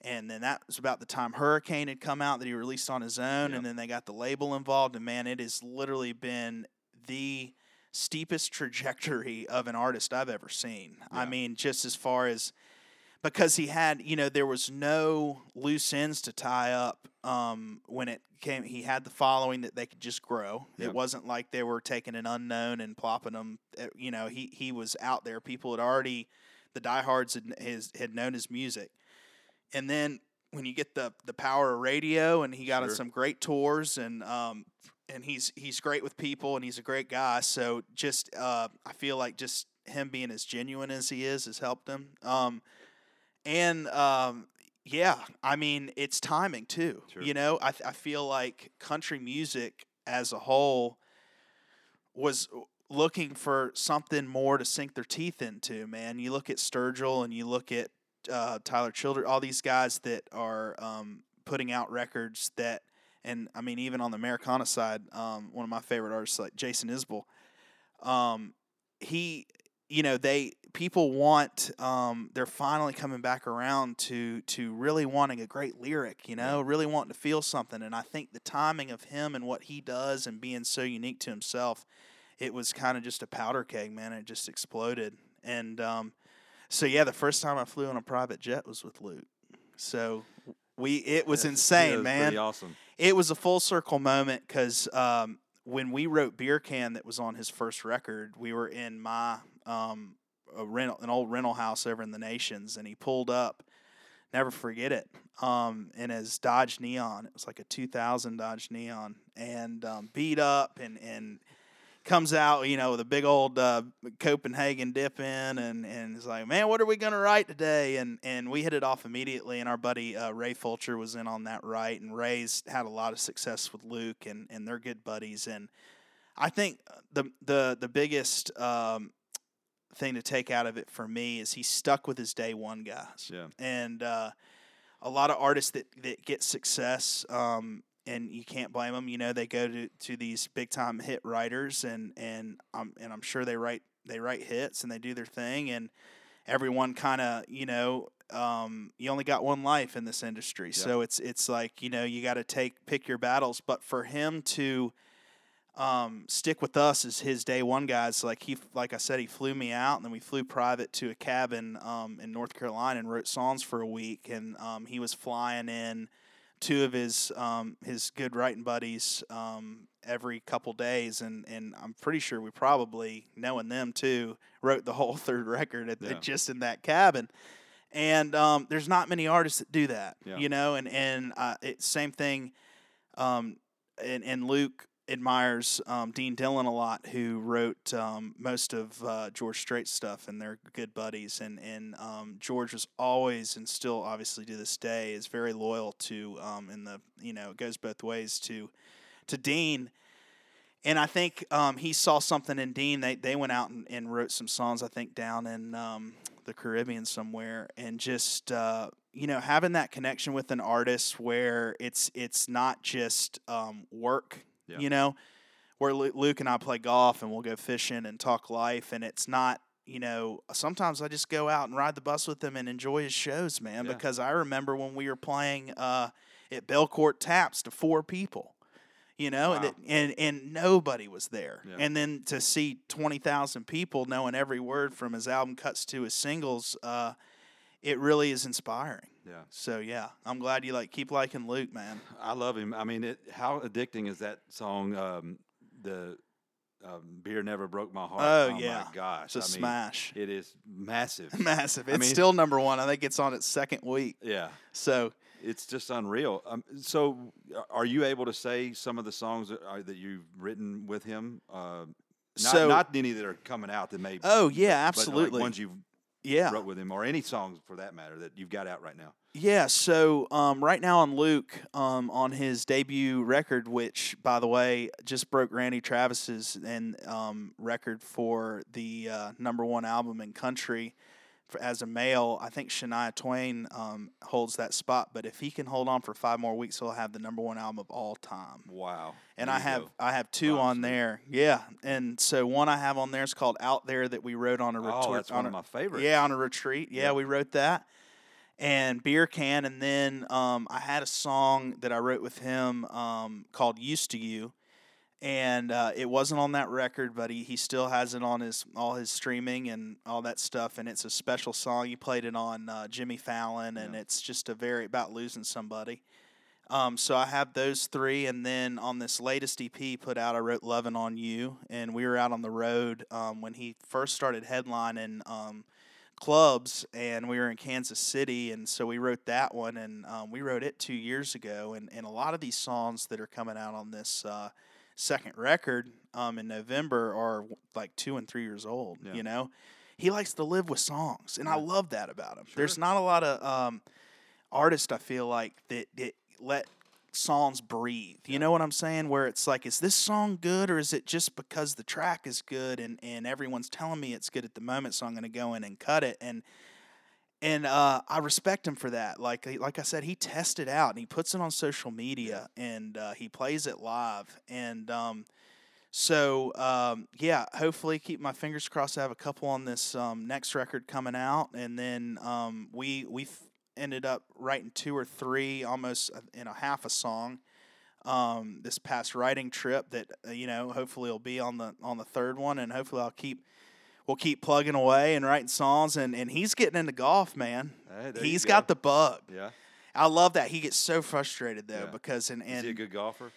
and then that was about the time Hurricane had come out that he released on his own Yep. and then they got the label involved and man it has literally been the steepest trajectory of an artist I've ever seen. I mean just as far as because he had, you know, there was no loose ends to tie up um, when it came. He had the following that they could just grow. Yep. It wasn't like they were taking an unknown and plopping them. uh, You know, he he was out there. People had already, the diehards had his had known his music, and then when you get the the power of radio, and he got on some great tours, and um, and he's he's great with people, and he's a great guy. So just uh, I feel like just him being as genuine as he is has helped him. Um, and um, yeah, I mean it's timing too. Sure. You know, I th- I feel like country music as a whole was looking for something more to sink their teeth into. Man, you look at Sturgill and you look at uh, Tyler Childers, all these guys that are um, putting out records that, and I mean even on the Americana side, um, one of my favorite artists like Jason Isbell, um, he you know they people want um, they're finally coming back around to to really wanting a great lyric you know really wanting to feel something. And i think the timing of him and what he does and being so unique to himself it was kind of just a powder keg man it just exploded. And um, so yeah the first time i flew on a private jet was with luke. So we it was That's- insane that was man. Pretty awesome. it was a full circle moment because um, when we wrote Beer Can, that was on his first record, we were in my um, a rental, an old rental house over in the Nations, and he pulled up. Never forget it. Um, in his Dodge Neon, it was like a 2000 Dodge Neon, and um, beat up, and and comes out, you know, with a big old uh, Copenhagen dip in, and and is like, man, what are we gonna write today? And and we hit it off immediately. And our buddy uh, Ray Fulcher was in on that write, and Ray's had a lot of success with Luke, and and they're good buddies. And I think the the the biggest um, thing to take out of it for me is he stuck with his day one guys. Yeah. and uh, a lot of artists that, that get success um, and you can't blame them you know they go to, to these big time hit writers and and I'm and I'm sure they write they write hits and they do their thing and everyone kind of you know um, you only got one life in this industry. So it's it's like you know you got to take pick your battles. But for him to um, stick with us as his day one guys. Like he, like I said, he flew me out, and then we flew private to a cabin um, in North Carolina and wrote songs for a week. And um, he was flying in two of his um, his good writing buddies um, every couple days, and, and I'm pretty sure we probably knowing them too wrote the whole third record at, Yeah. just in that cabin. And um, there's not many artists that do that, Yeah. you know. And and uh, it, same thing. Um, and, and Luke admires um, Dean Dillon a lot, who wrote um, most of uh, George Strait's stuff, and they're good buddies. And and um, George was always, and still obviously to this day, is very loyal to. Um, in the you know, it goes both ways to to Dean. And I think um, he saw something in Dean. They they went out and, and wrote some songs. I think down in um, the Caribbean somewhere, and just uh, you know having that connection with an artist where it's it's not just work. Yeah. You know, where Luke and I play golf and we'll go fishing and talk life, and it's not. You know, sometimes I just go out and ride the bus with him and enjoy his shows, man. Yeah. Because I remember when we were playing uh, at Belcourt Taps to four people you know, and, Wow. it, and and nobody was there. Yeah. And then to see twenty thousand people knowing every word from his album cuts to his singles, uh, it really is inspiring. Yeah. So yeah, I'm glad you like keep liking Luke, man. I love him. I mean, it, how addicting is that song? Um, the um, beer never broke my heart. Oh, my yeah. gosh! It's a I mean, smash, It is massive. massive. I It's mean- still number one. I think it's on its second week. yeah, So it's just unreal. Um, so, uh, are you able to say some of the songs that, are, that you've written with him? Uh, not, So- not any that are coming out that may. oh yeah, but, like, absolutely. ones you've yeah. wrote with him, or any songs for that matter that you've got out right now. Yeah, so um, right now on Luke, um, on his debut record, which by the way just broke Randy Travis's and um, record for the uh, number one album in country for, as a male. I think Shania Twain um, holds that spot, but if he can hold on for five more weeks, he'll have the number one album of all time. Wow! And There I have go. I have two Wow, on there, yeah. And so one I have on there is called "Out There" that we wrote on a retreat. Oh, that's on one a- of my favorites. yeah, on a retreat. Yeah, Yeah. we wrote that. And beer can, and then um, I had a song that I wrote with him um, called "Used to You," and uh, it wasn't on that record, but he, he still has it on his all his streaming and all that stuff. And it's a special song. He played it on uh, Jimmy Fallon, and Yeah. it's just a very about losing somebody. Um, so I have those three, and then on this latest EP put out, I wrote "Lovin' on You," and we were out on the road um, when he first started headlining um, clubs, and we were in Kansas City, and so we wrote that one, and um, we wrote it two years ago, and and a lot of these songs that are coming out on this uh, second record um, in November are like two and three years old. Yeah. You know, he likes to live with songs, and I love that about him. There's not a lot of um, artists I feel like that, that let songs breathe. You Yeah. know what I'm saying? Where it's like, is this song good or is it just because the track is good and, and everyone's telling me it's good at the moment, so I'm gonna go in and cut it and and uh, I respect him for that. Like like I said, he tests it out and he puts it on social media and uh, he plays it live and um, so um, yeah, hopefully keep my fingers crossed. I have a couple on this um, next record coming out, and then um, we we ended up writing two or three, almost uh, in a half a song. Um, this past writing trip that uh, you know hopefully will be on the on the third one, and hopefully I'll keep we'll keep plugging away and writing songs. And and he's getting into golf, man. Hey, He's go. got the bug. Yeah. I love that. He gets so frustrated though Yeah. because and Is and he a good golfer?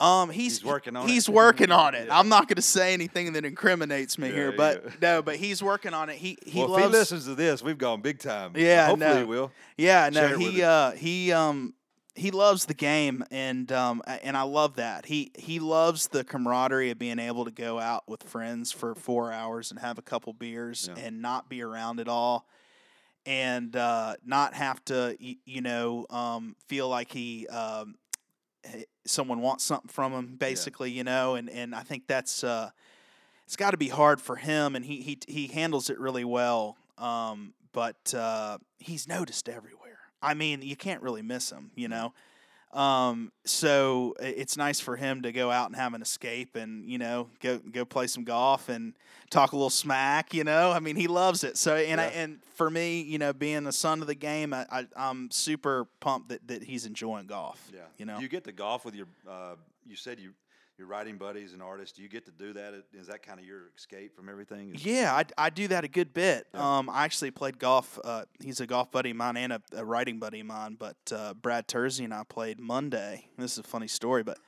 um, he's He's working on it? He's working on it. Yeah. I'm not going to say anything that incriminates me Yeah, here, yeah. but no, but he's working on it. He he well, loves. if he listens to this, we've gone big time. Yeah, hopefully no. he will. yeah, no, it with he uh he um he loves the game, and um and I love that. He he loves the camaraderie of being able to go out with friends for four hours and have a couple beers Yeah. and not be around at all. And uh, not have to, you know, um, feel like he um, someone wants something from him, basically, you know, and and I think that's uh, it's got to be hard for him, and he he he handles it really well. Um, but uh, he's noticed everywhere. I mean, you can't really miss him, you know. Um, so it's nice for him to go out and have an escape, and you know, go go play some golf and talk a little smack. You know, I mean, he loves it. So and I, and for me, you know, being the son of the game, I, I I'm super pumped that that he's enjoying golf. Yeah. you know. You get to golf with your? Uh, you said you your writing buddies and artists. Do you get to do that? Is that kind of your escape from everything? Is- Yeah, I, I do that a good bit. Yeah. Um, I actually played golf. Uh, he's a golf buddy of mine and a, a writing buddy of mine. But uh, Brad Tursi and I played Monday. This is a funny story, but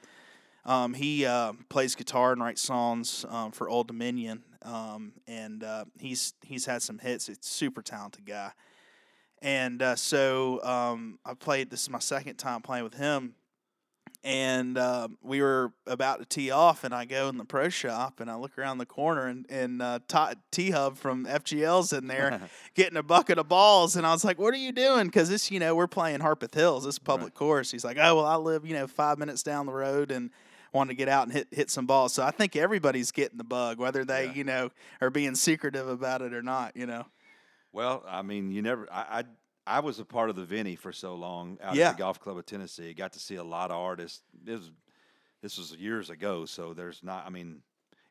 um, he uh, plays guitar and writes songs um, for Old Dominion, um, and uh, he's he's had some hits. It's a super talented guy, and uh, so um, I played. This is my second time playing with him, and uh, we were about to tee off, and I go in the pro shop, and I look around the corner, and and uh, T-Hubb from FGL's in there getting a bucket of balls, and I was like, "What are you doing?" Because this, you know, we're playing Harpeth Hills, this public course. He's like, "Oh well, I live, you know, five minutes down the road, and." wanted to get out and hit hit some balls. So I think everybody's getting the bug, whether they, Yeah. you know, are being secretive about it or not, you know. Well, I mean, you never. I, I I was a part of the Vinny for so long out Yeah. at the Golf Club of Tennessee. Got to see a lot of artists. This was, this was years ago, so there's not. I mean,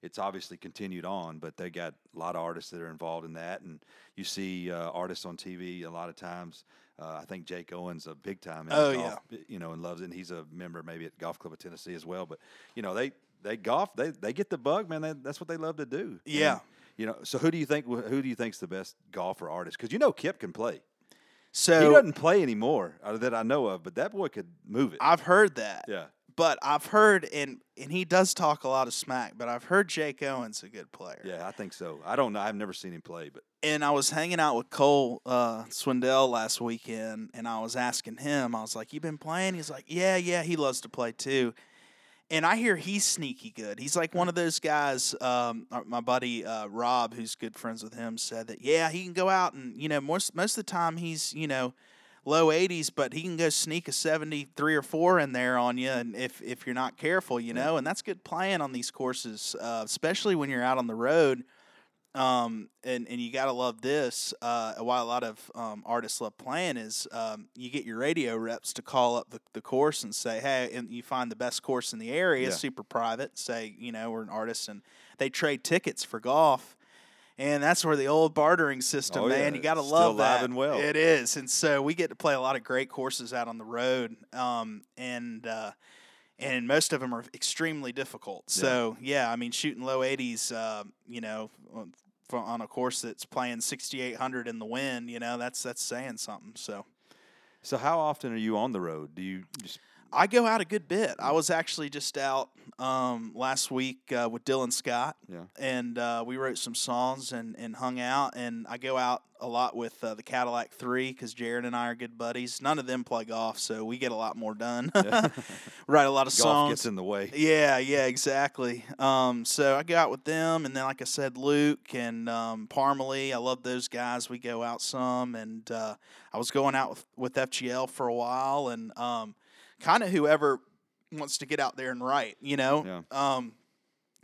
it's obviously continued on, but they got a lot of artists that are involved in that, and you see uh, artists on TV a lot of times. Uh, I think Jake Owen's a big time. in Oh, golf, you know, and loves it. And he's a member maybe at Golf Club of Tennessee as well. But you know, they they golf. They they get the bug, man. They, that's what they love to do. Yeah. And, you know, so who do you think who do you think's the best golfer artist? Because you know Kip can play. So he doesn't play anymore uh, that I know of, but that boy could move it. I've heard that. yeah, But I've heard and and he does talk a lot of smack, but I've heard Jake Owen's a good player. yeah, I think so. I don't know. I've never seen him play, but and I was hanging out with Cole uh, Swindell last weekend, and I was asking him, I was like, "You been playing?" He's like, "Yeah, yeah, he loves to play too." And I hear he's sneaky good. He's like one of those guys. Um, uh, my buddy uh, Rob, who's good friends with him, said that yeah, he can go out and you know most most of the time he's you know low 80s, but he can go sneak a 73 or four in there on you, and if if you're not careful, you know, and that's good playing on these courses, uh, especially when you're out on the road. Um, and, and you got to love this. Uh, why a lot of um, artists love playing is um, you get your radio reps to call up the, the course and say, hey, and you find the best course in the area, Yeah. super private. Say, you know, we're an artist, and they trade tickets for golf. And that's where the old bartering system, Oh, yeah, man. You got to it's love that. and well. It is, and so we get to play a lot of great courses out on the road, um, and uh, and most of them are extremely difficult. Yeah. So yeah, I mean, shooting low eighties, uh, you know, on- on a course that's playing sixty eight hundred in the wind, you know, that's that's saying something. So so how often are you on the road? Do you just I go out a good bit. I was actually just out um, last week uh, with Dylan Scott, Yeah. and uh, we wrote some songs and, and hung out. And I go out a lot with uh, the Cadillac Three because Jaren and I are good buddies. None of them play golf, so we get a lot more done. Write a lot of golf songs. gets in the way? Yeah, yeah, exactly. Um, so I go out with them, and then like I said, Luke and um, Parmalee. I love those guys. We go out some, and uh, I was going out with, with FGL for a while, and um, kind of whoever wants to get out there and write, you know. Yeah. Um,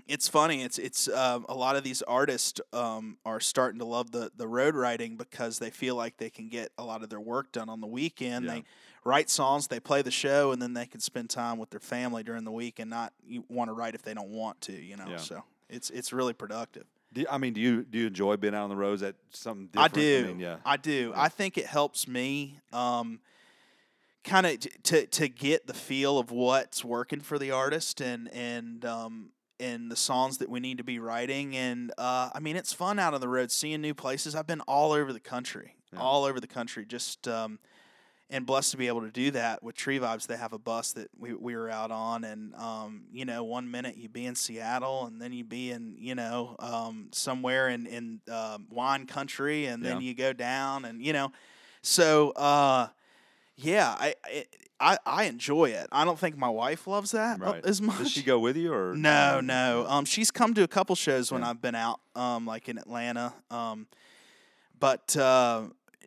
it's funny. It's it's um, a lot of these artists um, are starting to love the the road writing because they feel like they can get a lot of their work done on the weekend. Yeah. They write songs, they play the show, and then they can spend time with their family during the week and not want to write if they don't want to. You know, Yeah. so it's it's really productive. You- I mean, do you do you enjoy being out on the road? Is that something I different? do. mean, yeah. I do. Yeah. I think it helps me um, kind of to to get the feel of what's working for the artist and and um, and the songs that we need to be writing. And uh, I mean, it's fun out on the road, seeing new places. I've been all over the country, Yeah. all over the country. Just um, and blessed to be able to do that with Tree Vibez. They have a bus that we, we were out on, and um, you know, one minute you'd be in Seattle, and then you'd be in you know um, somewhere in in um, wine country, and then Yeah. you go down, and you know, so uh, yeah, I, I I enjoy it. I don't think my wife loves that uh, Right. as much. Does she go with you or No, no. Um, she's come to a couple shows when I've been out, um, like in Atlanta. Um, but uh,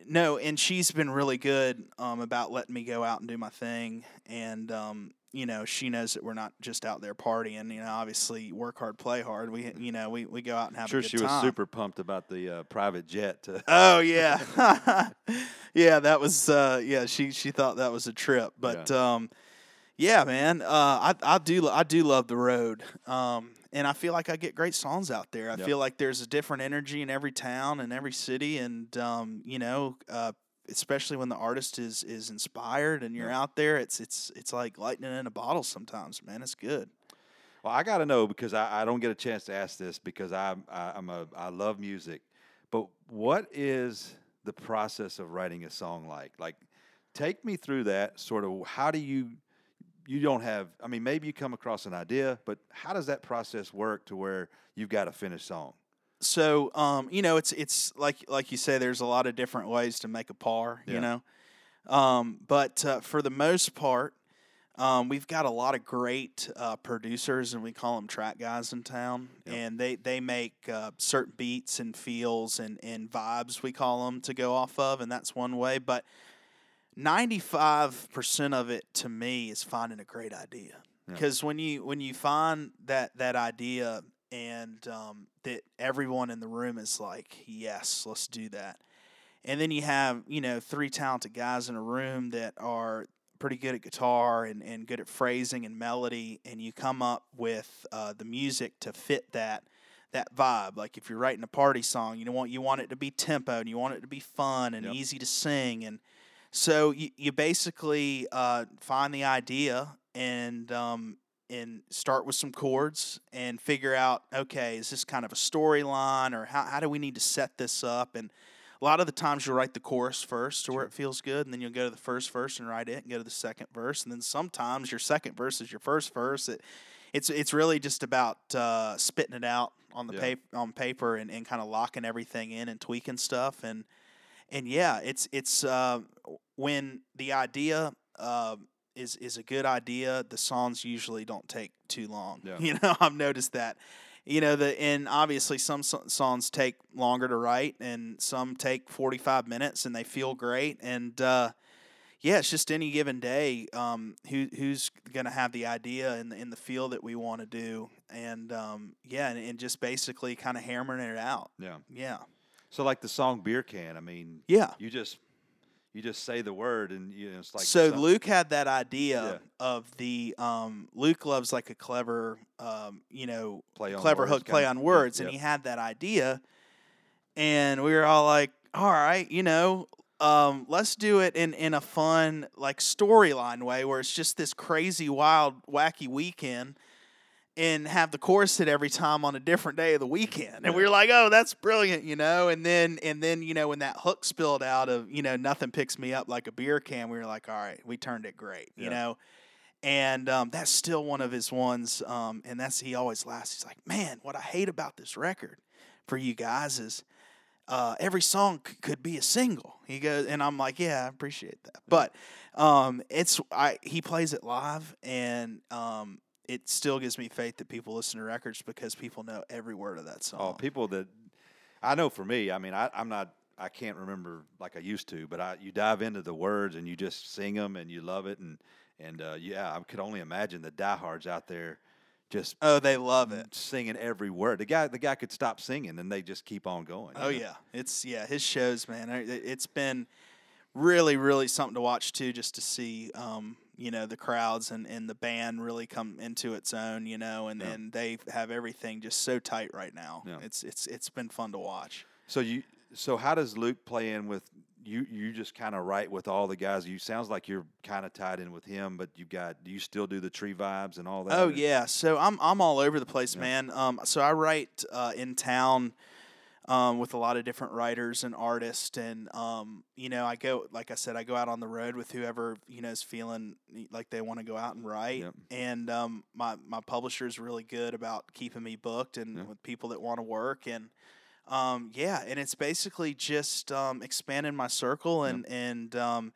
no, and she's been really good um, about letting me go out and do my thing. And um, you know, she knows that we're not just out there partying. You know, obviously work hard, play hard. We you know we, we go out and have sure a good she time. was super pumped about the uh, private jet. To, Oh yeah, yeah. That was uh, yeah. She she thought that was a trip, but um, yeah, man. Uh, I I do I do love the road. Um, and I feel like I get great songs out there. I Yep. feel like there's a different energy in every town and every city, and um, you know, uh, especially when the artist is is inspired and you're Yep. out there, it's it's it's like lightning in a bottle sometimes, man. It's good. Well, I got to know because I, I don't get a chance to ask this because I'm I, I'm a I love music, but what is the process of writing a song like? Like, take me through that sort of. How do you you don't have? I mean, maybe you come across an idea, but how does that process work to where you've got a finished song? So, um, you know, it's it's like like you say, there's a lot of different ways to make a par. Yeah. You know, um, but uh, for the most part, um, we've got a lot of great uh, producers, and we call them track guys in town, Yep. and they they make uh, certain beats and feels and and vibes we call them to go off of, and that's one way. But ninety five percent of it to me is finding a great idea, Yeah. because when you when you find that that idea and um, that everyone in the room is like, yes, let's do that. And then you have, you know, three talented guys in a room that are pretty good at guitar and, and good at phrasing and melody, and you come up with uh, the music to fit that that vibe. Like if you're writing a party song, you know want you want it to be tempo and you want it to be fun and Yep. easy to sing, and so you, you basically uh, find the idea and um, and start with some chords and figure out okay is this kind of a storyline or how, how do we need to set this up? And a lot of the times you'll write the chorus first to where it feels good and then you'll go to the first verse and write it and go to the second verse and then sometimes your second verse is your first verse. It, it's it's really just about uh, spitting it out on the Yeah. paper on paper and, and kind of locking everything in and tweaking stuff. And and yeah it's it's uh, when the idea uh, is is a good idea the songs usually don't take too long Yeah. you know i've noticed that you know the and obviously some songs take longer to write and some take 45 minutes and they feel great and uh yeah, it's just any given day. Um, who who's gonna have the idea in the in the feel that we want to do, and um, yeah, and, and just basically kind of hammering it out. Yeah. Yeah, So like the song "Beer Can," I mean, yeah. you just you just say the word and you know, it's like so Luke had that idea Yeah. of the um, Luke loves like a clever, um, you know, play on clever hook play on yeah, words, yeah. and he had that idea, and we were all like, "All right, you know, um, let's do it in in a fun like storyline way, where it's just this crazy, wild, wacky weekend." And have the chorus hit every time on a different day of the weekend, and we were like, "Oh, that's brilliant," you know. And then, and then, you know, when that hook spilled out of, you know, nothing picks me up like a beer can, we were like, "All right, we turned it great," you Yeah. know and um, that's still one of his ones. Um, and that's he always laughs. He's like, "Man, what I hate about this record for you guys is uh, every song c- could be a single." He goes, and I'm like, "Yeah, I appreciate that." But um, it's I he plays it live, and um, it still gives me faith that people listen to records because people know every word of that song. Oh, people that I know for me, I mean, I, I'm not, I can't remember like I used to, but I, you dive into the words and you just sing them and you love it. And, and uh, yeah, I could only imagine the diehards out there just oh, they love it. singing every word. The guy, the guy could stop singing and they just keep on going. Oh know? yeah, it's yeah his shows, man. It- It's been really, really something to watch too, just to see, um, you know, the crowds and, and the band really come into its own, you know, and, Yeah. and they have everything just so tight right now. Yeah. It's it's it's been fun to watch. So you, so how does Luke play in with you? You just kind of write with all the guys. You sounds like you're kind of tied in with him, but you got. Do you still do the Tree Vibez and all that? Oh yeah, so I'm I'm all over the place, Yeah. man. Um, so I write uh, in town um, with a lot of different writers and artists, and um, you know, I go like I said, I go out on the road with whoever you know is feeling like they want to go out and write. Yep. And um, my my publisher is really good about keeping me booked and Yeah. with people that want to work and. Um, yeah, and it's basically just um, expanding my circle Yep. and and um,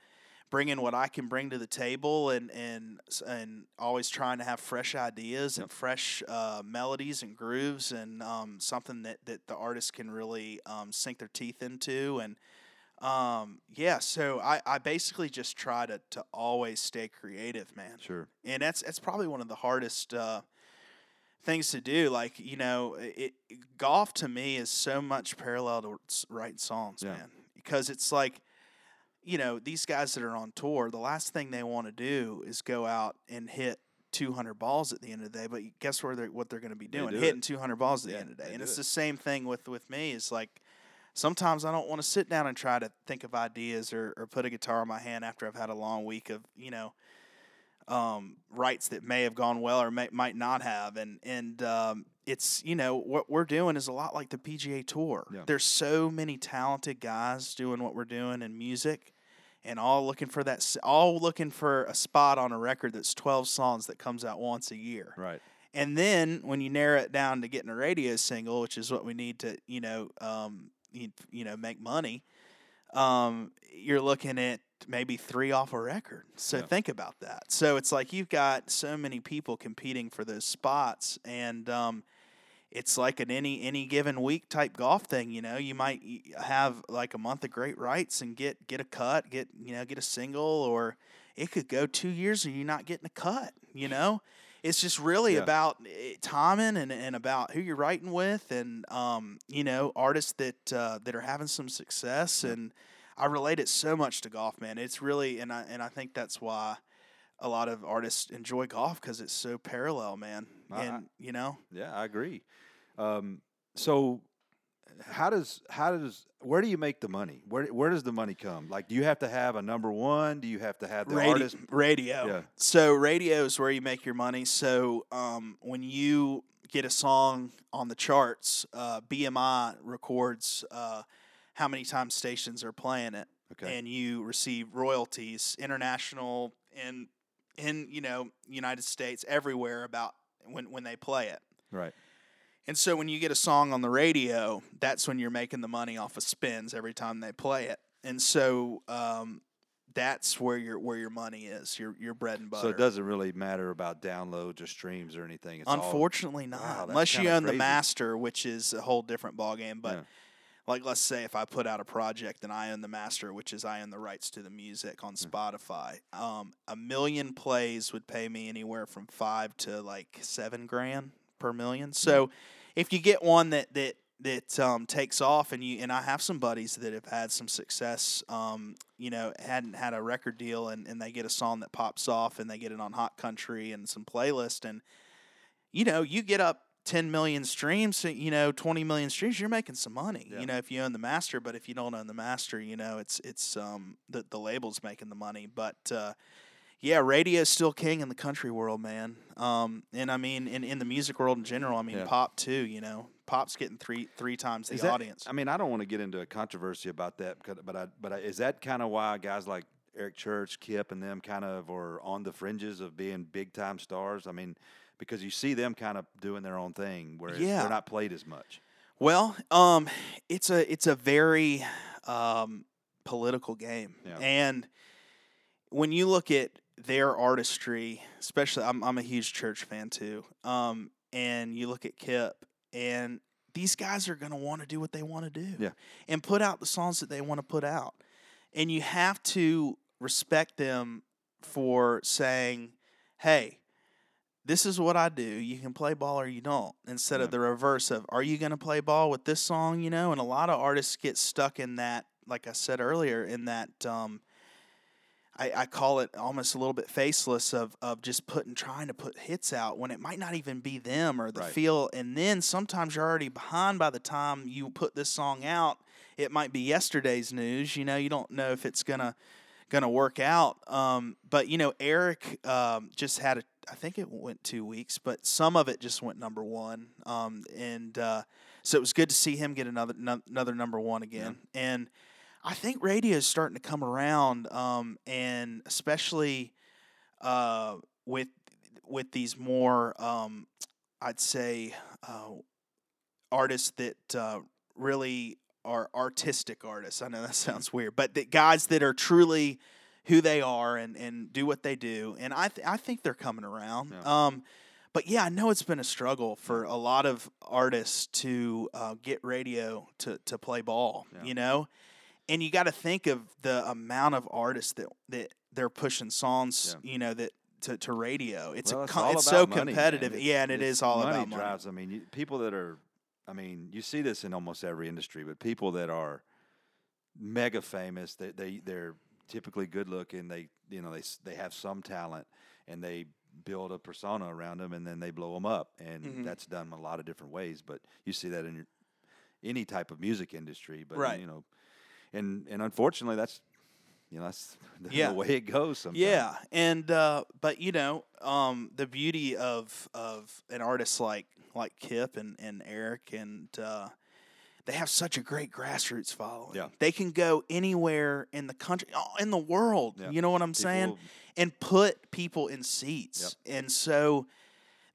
bringing what I can bring to the table and and and always trying to have fresh ideas and fresh uh, melodies and grooves and um, something that that the artist can really um, sink their teeth into and um, yeah. So I, I basically just try to to always stay creative, man Sure. and that's that's probably one of the hardest uh, things to do. Like you know, it, it- golf to me is so much parallel to writing songs, Yeah. man, because it's like you know these guys that are on tour, the last thing they want to do is go out and hit. 200 balls at the end of the day, but guess where they're what they're going to be doing? do Hitting 200 balls at Yeah, the end of the day, and it's it. the same thing with with me. It's like sometimes I don't want to sit down and try to think of ideas or, or put a guitar in my hand after I've had a long week of you know um, writes that may have gone well or may, might not have, and and um, it's you know what we're doing is a lot like the PGA Tour. Yeah. There's so many talented guys doing what we're doing in music, and all looking for that, all looking for a spot on a record that's 12 songs that comes out once a year. Right. And then when you narrow it down to getting a radio single, which is what we need to, you know, um, you, you know, make money, um, you're looking at maybe three off a record. So Yeah. think about that. So it's like you've got so many people competing for those spots, and um, it's like an any any given week type golf thing. You know, you might have like a month of great writes and get get a cut, get you know get a single, or it could go two years and you're not getting a cut. You know, it's just really Yeah. about eh, timing and, and about who you're writing with, and um, you know artists that uh, that are having some success. And I relate it so much to golf, man. It's really and I and I think that's why a lot of artists enjoy golf because it's so parallel, man. I- And you know, Yeah, I agree. Um, so, how does how does where do you make the money? Where where does the money come? Like, do you have to have a number one? Do you have to have the radio, artist? radio. Yeah. So radio is where you make your money. So um, when you get a song on the charts, uh, BMI records uh, how many times stations are playing it, Okay. and you receive royalties, international and in you know United States, everywhere about when when they play it. right. And so when you get a song on the radio, that's when you're making the money off of spins every time they play it. And so um, that's where your where your money is, your your bread and butter. So it doesn't really matter about downloads or streams or anything. It's all- Unfortunately, not Wow, unless you own the master, which is a whole different ballgame. But Yeah. like, let's say if I put out a project and I own the master, which is I own the rights to the music on Hmm. Spotify, um, a million plays would pay me anywhere from five to like seven grand per million. So if you get one that that that um, takes off and you and I have some buddies that have had some success um, you know hadn't had a record deal and, and they get a song that pops off and they get it on hot country and some playlist and you know you get up 10 million streams you know 20 million streams you're making some money Yeah. you know if you own the master but if you don't own the master you know it's it's um the, the label's making the money but uh yeah, radio is still king in the country world, man. Um, and I mean, in, in the music world in general, I mean, Yeah. pop too. You know, pop's getting three three times the that- audience. I mean, I don't want to get into a controversy about that, but I, but I, is that kind of why guys like Eric Church, Kip, and them kind of are on the fringes of being big time stars? I mean, because you see them kind of doing their own thing, where Yeah. they're not played as much. Well, um, it's a it's a very um, political game, Yeah. and when you look at their artistry, especially, I'm I'm a huge Church fan too. Um, and you look at Kip, and these guys are gonna want to do what they want to do, Yeah. and put out the songs that they want to put out, and you have to respect them for saying, "Hey." This is what I do. You can play ball or you don't. Instead Yeah. of the reverse of, are you going to play ball with this song? You know, and a lot of artists get stuck in that, like I said earlier, in that um, I, I call it almost a little bit faceless of of just putting trying to put hits out when it might not even be them or the Right. feel. And then sometimes you're already behind by the time you put this song out. It might be yesterday's news you know you don't know if it's gonna gonna work out. Um, but you know Eric um, just had a I think it went two weeks but some of it just went number one. Um, and uh, so it was good to see him get another no, another number one again. And I think radio is starting to come around, um, and especially uh, with with these more, um, I'd say, uh, artists that uh, really are artistic artists. I know that sounds weird, but the guys that are truly who they are and, and do what they do, and I th- I think they're coming around. Yeah. Um, but yeah, I know it's been a struggle for a lot of artists to uh, get radio to, to play ball. Yeah. You know, and you got to think of the amount of artists that that they're pushing songs. You know that. To, to radio, it's Well, a it's it's so money, competitive. It's- yeah, and it's- all money about money. drives. I mean, you, people that are, I mean, you see this in almost every industry, but people that are mega famous, they they they're typically good looking. They you know they they have some talent, and they build a persona around them, and then they blow them up, and Mhm. that's done a lot of different ways. But you see that in your, any type of music industry, but Right. you know, and and unfortunately, that's you know that's the, Yeah. way it goes. Sometimes. Yeah, and uh, but you know, um, the beauty of of an artist like like Kip and, and Eric and uh, they have such a great grassroots following. Yeah. they can go anywhere in the country, in the world. Yeah. You know what I'm saying? And put people in seats, and so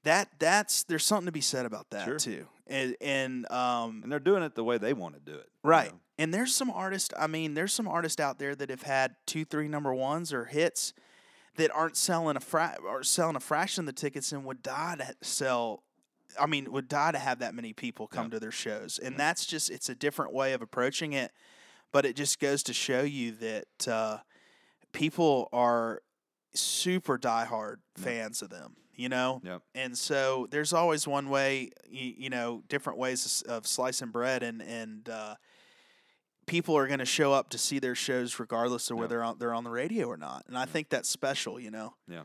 that that's there's something to be said about that Sure. too. And and um, and they're doing it the way they want to do it. you Right. know? And there's some artists, I mean, there's some artists out there that have had two, three number ones or hits that aren't selling a fra- or selling a fraction of the tickets and would die to sell I mean, would die to have that many people come Yeah. to their shows. And that's just it's a different way of approaching it, but it just goes to show you that uh, people are super diehard Yeah. fans of them, you know? Yep. And so there's always one way, you, you know, different ways of, of slicing bread, and and uh, people are going to show up to see their shows regardless of Yeah. whether they're on, they're on the radio or not. And I think that's special, you know. Yeah.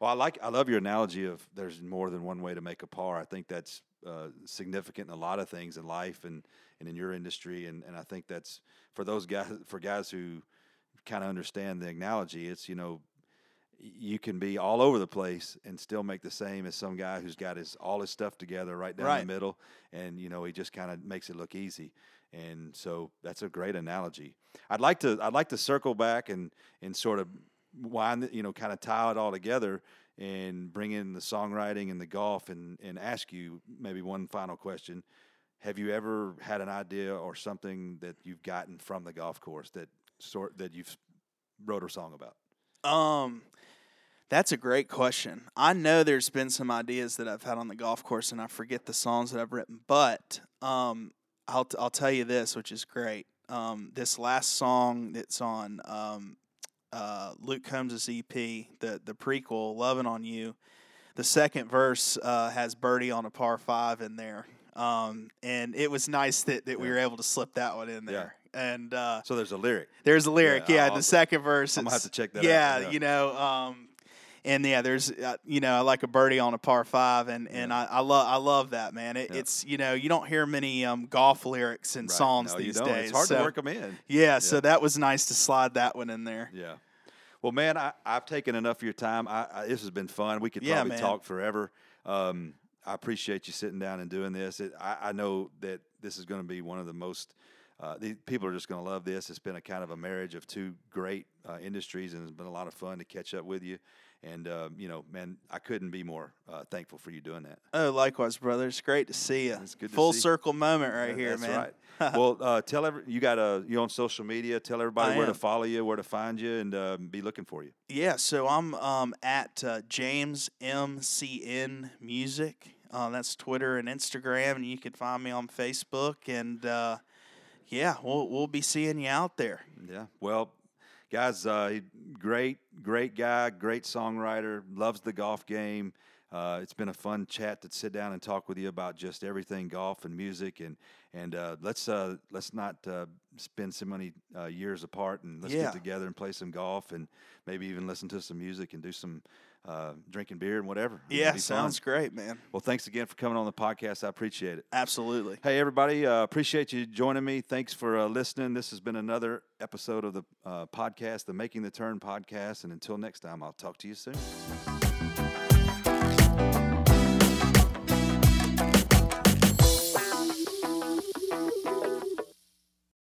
Well, I like I love your analogy of there's more than one way to make a par. I think that's uh, significant in a lot of things in life and, and in your industry, and, and I think that's for those guys for guys who kind of understand the analogy. It's you know you can be all over the place and still make the same as some guy who's got his all his stuff together right down Right. the middle, and you know he just kind of makes it look easy. And so that's a great analogy. I'd like to I'd like to circle back and and sort of wind you know kind of tie it all together and bring in the songwriting and the golf and and ask you maybe one final question. Have you ever had an idea or something that you've gotten from the golf course that sort that you've wrote a song about? Um, that's a great question. I know there's been some ideas that I've had on the golf course, and I forget the songs that I've written. But um, I'll t- I'll tell you this, which is great. Um, this last song that's on um, uh, Luke Combs' EP, the the prequel, "Loving on You," the second verse uh, has "Birdie on a Par Five in there. Um, and it was nice that, that we were able to slip that one in Yeah. there. And uh, So there's a lyric. there's a lyric, Yeah, yeah. the second verse, I'm gonna have to check that yeah, out, yeah. you know, um, and yeah, there's, uh, you know, I like a birdie on a par five, and and Yeah. I, I love I love that man. It, Yeah. It's you know you don't hear many um, golf lyrics in Right. songs No, these days. It's hard so, to work them in. Yeah, so that was nice to slide that one in there. Yeah. Well, man, I, I've taken enough of your time. I, I, this has been fun. We could probably talk forever. Um, I appreciate you sitting down and doing this. It, I, I know that this is going to be one of the most. Uh, the people are just going to love this. It's been a kind of a marriage of two great uh, industries, and it's been a lot of fun to catch up with you. And um, you know, man, I couldn't be more uh, thankful for you doing that. Oh, likewise, brother. It's great to see you. It's good to Full see you. circle moment right Yeah, here, That's man. right. well, uh, tell every you got uh, you on social media. Tell everybody I where to follow you, where to find you, and uh, be looking for you. Yeah, so I'm um, at uh, James MCN Music. Uh, that's Twitter and Instagram, and you can find me on Facebook. And uh, yeah, we'll we'll be seeing you out there. Yeah. Well, guys, uh, great, great guy, great songwriter, loves the golf game. Uh, it's been a fun chat to sit down and talk with you about just everything golf and music, and and uh, let's uh, let's not uh, spend so many uh, years apart, and let's Yeah. get together and play some golf, and maybe even listen to some music and do some uh, drinking beer and whatever. Yeah, sounds fun. great, man. Well, thanks again for coming on the podcast. I appreciate it. Absolutely. Hey, everybody, uh, appreciate you joining me. Thanks for uh, listening. This has been another episode of the uh, podcast, the Making the Turn podcast. And until next time, I'll talk to you soon.